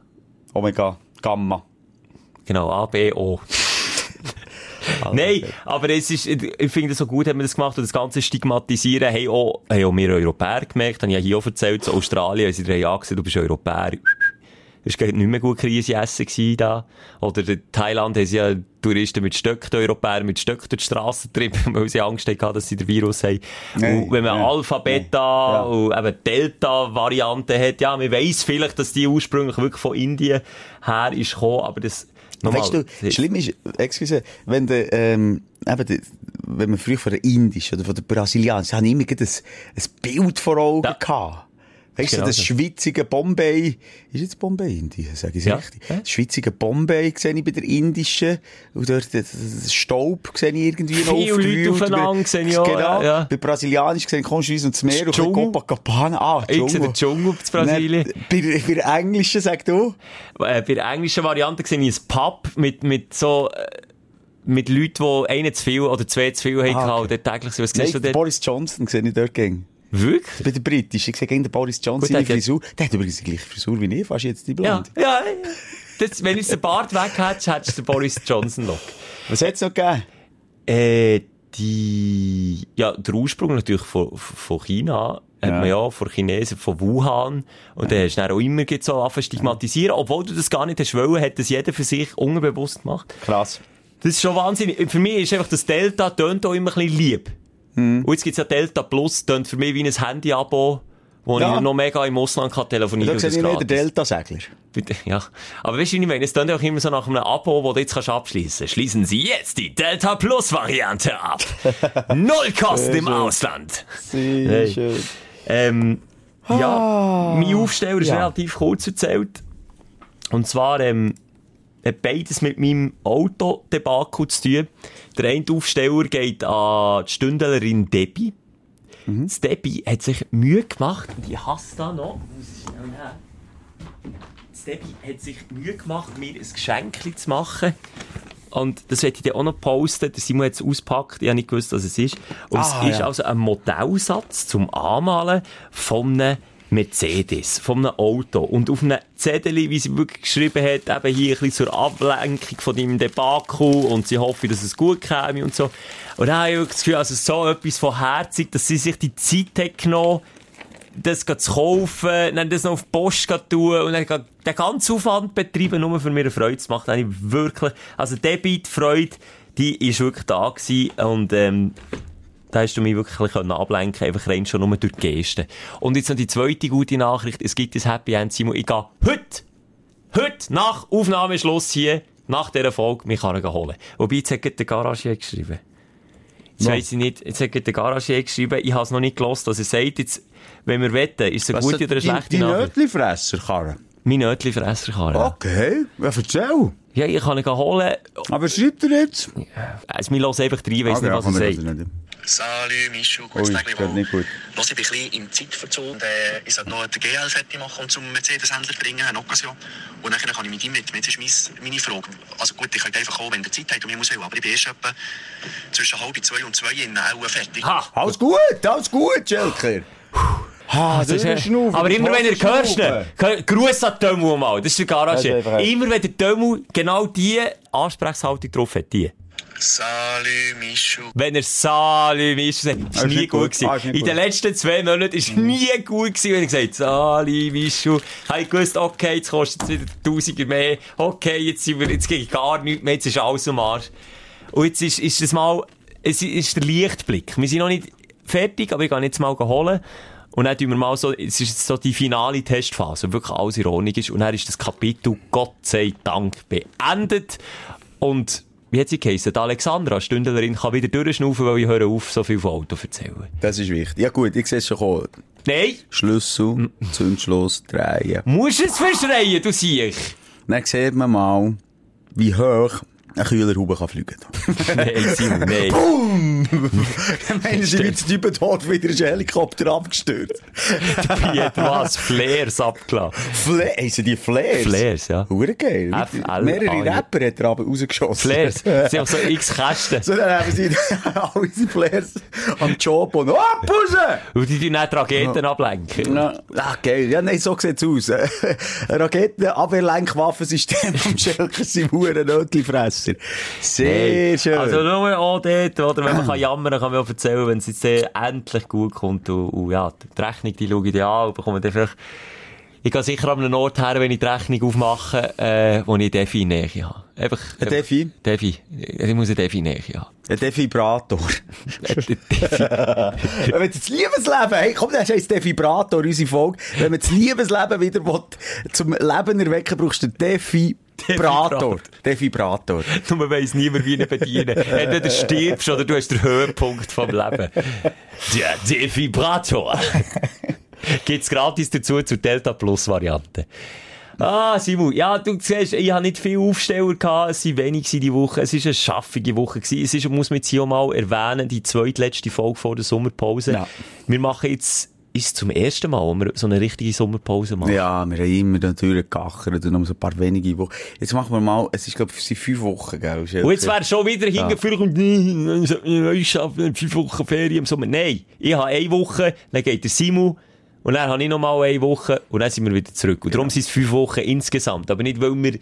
Omega, Gamma. genau, A, B, O. Nein, aber es ist, ich finde es so gut, hat man das gemacht und das ganze Stigmatisieren haben auch, haben auch wir Europäer gemerkt, habe ich ja hier auch erzählt, so Australien, als sie drei Jahre gesagt, du bist Europäer. Es war nicht mehr gut Krise essen da. Oder in Thailand haben sie ja Touristen mit Stöcken, Europäer mit Stöcken durch die Straße getrieben, weil sie Angst hatten, dass sie den Virus haben. Nein, und wenn man ja. Alpha, Beta Ja. und eben Delta-Varianten hat, ja, man weiss vielleicht, dass die ursprünglich wirklich von Indien her ist gekommen, aber das, Weißt du, schlimm ist, excuse, wenn der, ähm, eben, wenn man früher von der indischen oder von der brasilianischen, habe ich immer ein, ein Bild vor Augen Ja. gehabt. Weißt du, Genau das so. schwitzige Bombay, ist jetzt Bombay Indien, sage ich Ja. richtig? Ja. Das schwitzige Bombay sehe ich bei der indischen, und dort, das, das Staub sehe ich irgendwie noch Viele Leute aufeinander sehe ich auch, Genau. ja. Bei brasilianisch sehe ich Konstanz und das Meer und bisschen Dschungel. Copacabana. Ah, Ich sehe den Dschungel in Brasilien. Bei, bei der englischen, sag du? Äh, bei der englischen Variante sehe ich ein Pub mit, mit so, äh, mit Leuten, die einen zu viel oder zwei zu viel haben Ah, okay. und dort täglich sind. Was Nein? Boris Johnson sehe ich dort gegen. Wirklich? Bei den Britischen. Ich sehe gegen den Boris Johnson seine hat- Frisur. Der hat übrigens die gleiche Frisur wie ich, fast jetzt die Ja, Blonde. ja, ja. Das, wenn du den Bart weg hättest, hättest du den Boris Johnson noch. Was hat es noch gegeben? Äh, die, ja, der Ursprung natürlich von, von China, hat Ja. man ja von Chinesen, von Wuhan. Und dann hast du dann auch immer so angefangen zu stigmatisieren. Obwohl du das gar nicht hast wollen, hat das jeder für sich unbewusst gemacht. Krass. Das ist schon wahnsinnig. Für mich ist einfach das Delta tönt auch immer ein bisschen lieb. Hm. Und jetzt gibt's ja Delta Plus, tönt für mich wie ein Handy-Abo, wo Ja. ich noch mega im Ausland kann telefonieren Da und sehe das ich nicht den. Bitte, Ja. Aber weißt du, wie ich meine? Es tönt auch immer so nach einem Abo, wo du jetzt kannst abschließen. Schließen Sie jetzt die Delta Plus Variante ab. Null Kosten im schön. Ausland. Sehr Hey. schön. Ähm, ja, mein Aufsteller ist Ah. Ja. relativ kurz erzählt. Und zwar, ähm, hat beides mit meinem Autodebakel zu tun. Der eine Aufsteller geht an die Stündlerin Debbie. Mhm. Das Debbie hat sich Mühe gemacht, und ich hasse da noch, muss ich schnell nehmen. Das Debbie hat sich Mühe gemacht, mir ein Geschenk zu machen. Und das werde ich dann auch noch posten. Der Simon hat es auspackt. Ich habe nicht gewusst, was es ist. Und Ah, es ist ja. also ein Modellsatz zum Anmalen von einem Mercedes, von einem Auto. Und auf einem Zettel, wie sie wirklich geschrieben hat, eben hier ein bisschen zur Ablenkung von deinem Debakel und sie hoffe, dass es gut käme und so. Und dann habe ich das Gefühl, also so etwas von herzig, dass sie sich die Zeit hat genommen, das zu kaufen, dann das noch auf die Post gehen tun und dann den ganzen Aufwand betreiben, nur für mir eine Freude zu machen, dann habe ich wirklich, also Debit, Freude, die ist wirklich da gewesen und, ähm, da hast du mich wirklich ein ablenken einfach rein schon nur durch die Gesten. Und jetzt noch die zweite gute Nachricht, es gibt ein Happy End, Simon, ich gehe heute, heute, nach Aufnahmeschluss hier, nach dieser Folge, mich kann holen. Wobei, jetzt hat der Garage geschrieben. Jetzt Ja. weiss ich nicht, jetzt hat der Garage geschrieben, ich habe es noch nicht gelost, was er sagt. Jetzt, wenn wir wetten, ist es eine gute oder eine schlechte Die Nachricht? Nötli-Fresser, Karre. Mein Nötli-Fresserkarre. Okay, ja, erzähl. Ja, ich kann ihn holen. Aber schreibt er jetzt? Also, wir hören einfach rein, weiss nicht, was er sagt. Salut, Michel, Ui, gutes Tag. Los, ich bin ein bisschen im Zeitverzug und äh, ich sollte noch den GL fertig machen und zum Mercedes-Händler bringen, eine Occasion. Und dann kann ich mit ihm mit. Jetzt ist mein, meine Frage. Also gut, ich könnte einfach kommen, wenn ihr Zeit habt und ich muss auch, aber ich bin erst etwa zwischen halb zwei und zwei in auch fertig. Ha! Alles gut, alles gut, Schelker. Ha, Das ist, äh, Schnaufen, aber immer wenn ihr hörst, Gruß an Tömu mal, das ist der Das ist Garage. Immer wenn der Tömu genau die Ansprechhaltung drauf hat, die. Salut, Michel. Wenn er Salü ist, das ist ist nie gut gut. gewesen. Ah, In den letzten zwei Monaten ist nie gut gewesen, wenn er gesagt Salü, Mischu. Habe ich gewusst, okay, jetzt kostet es wieder Tausiger mehr. Okay, jetzt sind wir, jetzt gehe ich gar nichts mehr, jetzt ist alles am Arsch. Und jetzt ist, ist das mal, es ist der Lichtblick. Wir sind noch nicht fertig, aber ich gehe jetzt mal holen. Und dann tun wir mal so, es ist jetzt so die finale Testphase, wo wirklich alles Ordnung ist. Und dann ist das Kapitel, Gott sei Dank, beendet. Und, wie hat sie geheißen? Die Alexandra, Stündlerin, kann wieder durchschnaufen, weil ich höre auf, so viel von Auto erzählen. Das ist wichtig. Ja gut, ich sehe es schon kommen. Nein! Schlüssel, Zündschloss, drehen. Musst es verschreien, du Siech! Dann sieht man mal, wie hoch ein Kühlerhaube kann fliegen nein, Simon, nein. Meinen Sie, wie die Typen dort wieder ist ein Helikopter abgestürzt? Wie hat was? Flares abgelassen. Flares, heissen die Flares? Flares, ja. Hure geil. Mehrere Rapper hat er aber rausgeschossen. Flares. Sind auch so x Kästen. So, dann haben sie alle unsere Flares am Job und abpussen! Und die tun nicht Raketen ablenken. Ah, geil. Ja, nein, so sieht's aus. Ein Raketen-Abwehrlenkwaffensystem am Schelker sind Huren Nötli-Fresser. Sehr schön. Also nur auch dort, oder wenn man kann jammern kann, man auch erzählen, wenn es jetzt endlich gut kommt. Und, und ja, die Rechnung, die schaue ich dann an und bekomme dann vielleicht... Ich gehe sicher an einem Ort her, wenn ich die Rechnung aufmache, äh, wo ich Defi in Nähe habe. Einfach... Ein Defi? Defi. Ich muss eine Defi Nähe haben. Ein Defibrator. Defi. Wenn wir das Liebesleben, hey, komm, das heisst Defibrator, unsere Folge. Wenn wir das Liebesleben wieder will, zum Leben erwecken, brauchst du den Defibrator. Defibrator. Nur man weiss niemand, wie ihn bedienen. Entweder stirbst oder du hast den Höhepunkt vom Leben. Der Defibrator. Gibt's gratis dazu zur Delta Plus Variante. Ah, Simon, ja, du siehst, ich habe nicht viele Aufsteller gehabt, es waren wenig die Woche, es war eine schaffige Woche gewesen. Es ist, muss man jetzt hier mal erwähnen, die zweitletzte Folge vor der Sommerpause. Ja. Wir machen jetzt, ist zum ersten Mal, wo wir so eine richtige Sommerpause machen. Ja, wir haben immer natürlich gegachert und noch so ein paar wenige Wochen. Jetzt machen wir mal, es ist, glaube ich, fünf Wochen, gell? Und jetzt wäre schon wieder hingeführt und ich arbeite fünf Wochen Ferien im Sommer. Nein, ich habe eine Woche, dann geht der Simon und dann habe ich noch mal eine Woche und dann sind wir wieder zurück. Und darum sind es fünf Wochen insgesamt. Aber nicht, weil wir...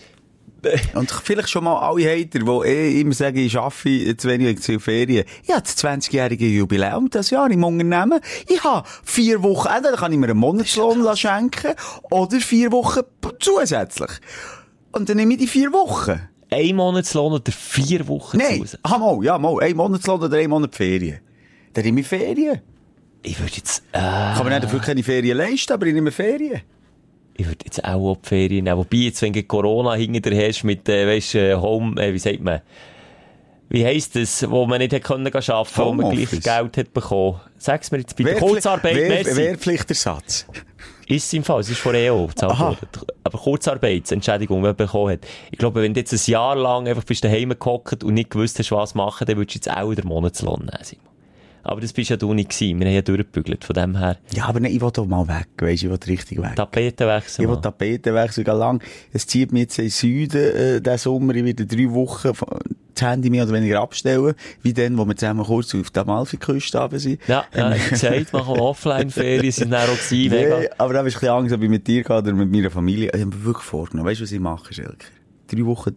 Und vielleicht schon mal alle Hater, die eh immer sagen, ich arbeite zu wenig zu Ferien. Ich habe das 20-jährige Jubiläum das Jahr im Unternehmen. Ich habe vier Wochen, entweder kann ich mir einen Monatslohn schenken oder vier Wochen zusätzlich. Und dann nehme ich die vier Wochen. Ein Monatslohn oder vier Wochen Nein, zu. ah, mal, ja, mal, ein Monatslohn oder ein Monat Ferien. Dann nehme ich Ferien. Ich würde jetzt, äh, kann mir nicht dafür keine Ferien leisten, aber ich nehme Ferien. Ich würde jetzt auch auf die Ferien nehmen. Wobei jetzt, wenn du Corona hinter dir hast mit, äh, weisst, äh, Home, äh, wie sagt man, wie heisst das, wo man nicht hätte können arbeiten, wo man gleich. Geld hat bekommen? Sag's mir jetzt bitte. Wehrpfli- Kurzarbeit, Wehr- merci. Wehrpflichtersatz. Ist es im Fall, es ist von EO Aha. worden. Aber Kurzarbeitsentschädigung, die man bekommen hat. Ich glaube, wenn du jetzt ein Jahr lang einfach bist daheim gehockt und nicht gewusst hast, was machen, dann würdest du jetzt auch den Monatslohn nehmen. Aber das bist ja du nicht gewesen. Wir haben ja durchgebügelt. Von dem her, Ja, aber nein, ich will doch mal weg, weisst du, ich will richtig weg. Tapetenwechsel. Ich will Mann. Tapeten wechseln gehen lang. Es zieht mich jetzt in den Süden, äh, diesen Sommer. Ich werde drei Wochen das Handy mehr oder weniger abstellen. Wie dann, wo wir zusammen kurz auf der Amalfi-Küste runter sind. Ja, ja, ich gesagt, machen Offline-Ferien, sind dann auch gewesen, mega. Nee, aber da habe ich ein bisschen Angst, ob ich mit dir gehe oder mit meiner Familie. Ich habe mir wirklich vorgenommen. Weißt du, was ich mache, Schelker? Drei Wochen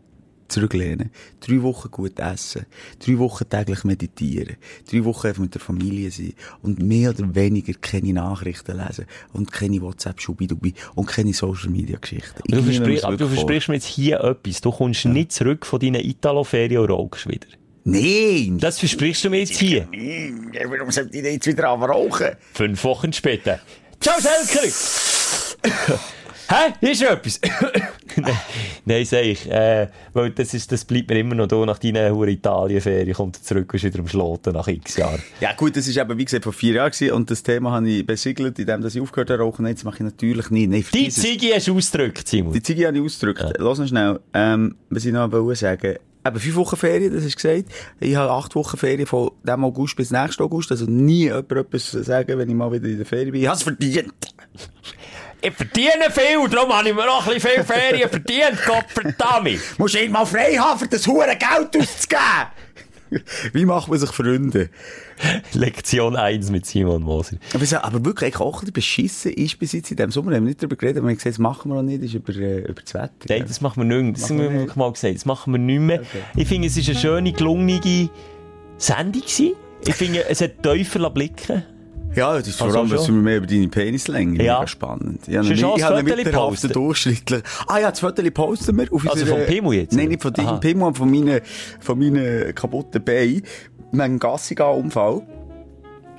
zurücklehnen, drei Wochen gut essen, drei Wochen täglich meditieren, drei Wochen einfach mit der Familie sein und mehr oder weniger keine Nachrichten lesen und keine WhatsApp-Schubidubi und keine Social-Media-Geschichten. Du, versprich, du versprichst mir jetzt hier etwas. Du kommst nicht zurück von deinen Italo-Ferien und rauchst wieder. Nein! Das versprichst du mir jetzt hier. Nein, warum sollte ich jetzt wieder anfangen rauchen? Fünf Wochen später. Ciao, Selker! Hä? Ist etwas? nein, nein, sag ich. Äh, weil das, ist, das bleibt mir immer noch da. Nach deiner Hure Italien-Ferie kommt zurück und ist wieder am Schloten nach x Jahren. Ja gut, das ist eben, wie gesagt, vor vier Jahren gewesen, und das Thema habe ich besiegelt, indem ich aufgehört habe rauchen. Nein, das mache ich natürlich nicht. Nein, Die. Ziege hast du ausgedrückt, Simon. Die Ziege habe ich ausgedrückt. Lass noch schnell. Ähm, was ich noch wollte sagen. Eben fünf Wochen Ferien, das du gesagt. Ich habe acht Wochen Ferien von dem August bis nächsten August. Also nie jemand etwas sagen, wenn ich mal wieder in der Ferien bin. Ich habe es verdient. Ich verdiene viel, darum habe ich mir noch ein bisschen viel Ferien verdient, Gott verdammt. Musst du mal frei haben, für das hure Geld auszugeben. Wie macht man sich Freunde? Lektion 1 mit Simon Moser. Aber, so, aber wirklich, auch ein beschissen ist bis jetzt in diesem Sommer, haben wir nicht darüber geredet, aber wir haben gesagt, das machen wir noch nicht, ist über, äh, über das Wetter. Nein, das machen wir nicht mehr. Das Machen haben wir nicht. mal gesagt. Das machen wir nicht mehr. Ich finde, es war eine schöne, gelungene Sendung. gewesen. Ich finde, es hat Teufel blicken. Ja, das ist vor Also allem, dass schon. wir mehr über deine Penislänge Ja. Spannend. Ich habe schon ich habe mittelhaften durchschnittlich. Ah ja, das Foto posten wir auf Also vom Pimmel jetzt, Nein, nicht von deinem aber von meinen, von meinen kaputten Beinen. Einen Gassiga-Unfall.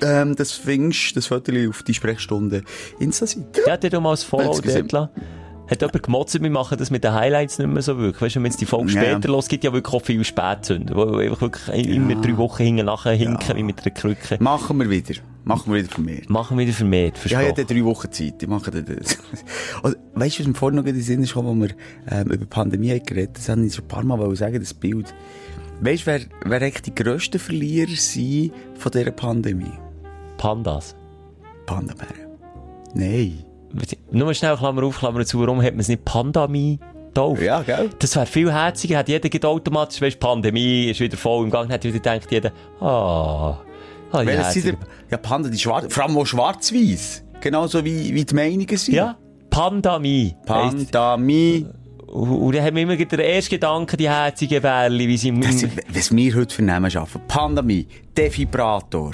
Ähm, das findest, das Foto auf die Sprechstunde Insta-Seite. Ja, der hat mal ein Follow Hat jemand gemotzt, wir machen das mit den Highlights nicht mehr so wirklich. Weißt du, wenn jetzt die Folge Ja. später los, gibt ja wirklich auch viele Spätzünder, wo einfach wirklich immer drei Wochen hinten nachher hinken, wie mit einer Krücke. Machen wir wieder. Machen wir wieder mir. Machen wir wieder vermehrt, Ja, ich habe drei Wochen Zeit. Ich mache das. Und weißt du, was mir vorhin noch in den Sinn ist, gekommen, als wir ähm, über die Pandemie haben geredet Das habe ich schon ein paar Mal sagen, das Bild. Weißt du, wer, wer echt die grössten Verlierer sind von dieser Pandemie? Pandas. Panda-Bären. Nein. Nur schnell, Klammer auf, Klammer zu, warum hat man es nicht Pandemie getauft? Ja, gell? Das wäre viel herziger, hat jeder automatisch, weißt, Pandemie ist wieder voll im Gang, hat wieder gedacht, jeder, ah, ah, sind herzige- der, ja, Panda, die schwarz, vor allem auch schwarz-weiß. Genauso wie, wie die Meinungen sind. Ja, Pandemie. Pandemie. Und, dann haben wir immer den ersten Gedanken, die herzigen Bärli, wie sie... Das, was wir heute für Namen schaffen. Pandemie. Defibrator.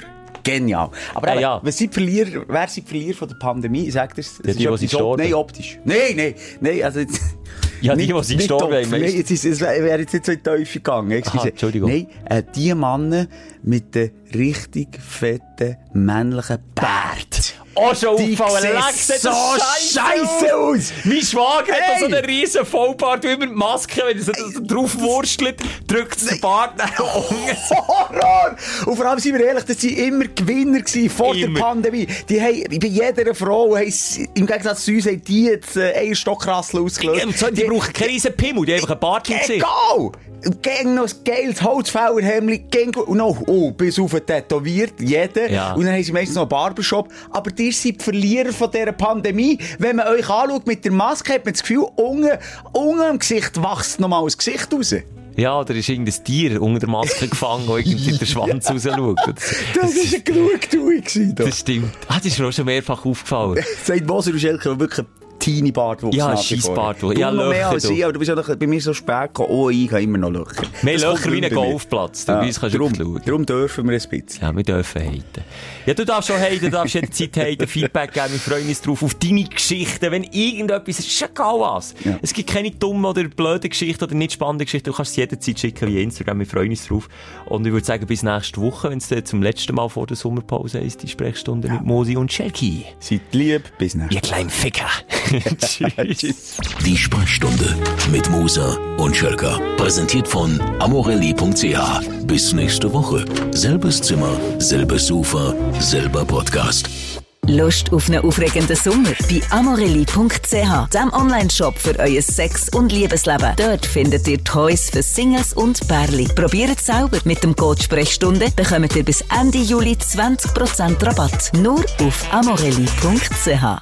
Genial. Aber Ja, eben, ja. Was sind die Verlierer, wer sind die Verlierer von der Pandemie? Sagt es? Ja, die, die op- gestorben. Nein, optisch. Nein, nein, nein, also jetzt, Ja, die, die sind nicht gestorben haben, Nein, jetzt ist, es wäre jetzt nicht so in die Teufel gegangen. excuse. Aha, Entschuldigung. Nein, äh, die Männer mit den richtig fetten männlichen Bart. Oh, schon Die sehen leck, sieht so das scheisse aus. Mein Schwager hat Hey! so einen riesen Vollbart, wie immer die Maske, wenn er so drauf wurstelt, drückt den Bart nach unten. Horror! Und vor allem, sind wir ehrlich, das waren immer Gewinner gewesen vor Immer. der Pandemie. Die haben, bei jeder Frau, haben im Gegensatz zu uns, haben die jetzt äh, Eierstockrassel ausgelöst. Und so, die brauchen keinen riesen Pimmel, die haben einfach einen Bart im Gesicht. Egal! Gegen noch ein geiles Holzfällerhemdli, gegen, und noch, oh, bis auf tätowiert, jeder. Ja. Und dann haben sie meistens noch einen Barbershop. Aber ihr seid die Verlierer von dieser Pandemie. Wenn man euch anschaut mit der Maske, hat man das Gefühl, unten, unten am Gesicht wächst noch mal das Gesicht raus. Ja, oder ist irgendein Tier unter der Maske gefangen, das irgendwie den Schwanz raus schaut. Das, Das war eine gewesen. da. das stimmt. Ah, das ist mir auch schon mehrfach aufgefallen. Sagt Moser und Schelke, wirklich teeny Bartwuchs. Ja, wie. Scheissbartwuchs. Ja, noch mehr Löcher, als ich, aber du bist ja bei mir so spät gekommen. Oh, ich habe immer noch Löcher. Mehr Das Löcher wie ein. Golfplatz. Du, bei uns kannst du darum, schauen. darum dürfen wir ein bisschen. Ja, wir dürfen haten. Ja, du darfst schon haten, du darfst jederzeit haten, Feedback geben, wir freuen uns drauf, auf deine Geschichten, wenn irgendetwas, es ist egal was. Ja. Es gibt keine dummen oder blöden Geschichten oder nicht spannende Geschichten, du kannst es jederzeit schicken via Instagram, wir freuen uns drauf. Und ich würde sagen, bis nächste Woche, wenn es zum letzten Mal vor der Sommerpause ist, die Sprechstunde mit Mosi und Shelky. Seid lieb, bis Ihr nächstes kleinen Ficker. Tschüss. Die Sprechstunde mit Musa und Schelka. Präsentiert von amorelli.ch. Bis nächste Woche. Selbes Zimmer, selbes Sofa, selber Podcast. Lust auf einen aufregenden Sommer? Bei amorelli.ch, dem Online-Shop für euer Sex- und Liebesleben. Dort findet ihr Toys für Singles und Pärli. Probiert es selber. Mit dem Code Sprechstunde bekommt ihr bis Ende Juli 20% Rabatt. Nur auf amorelli.ch.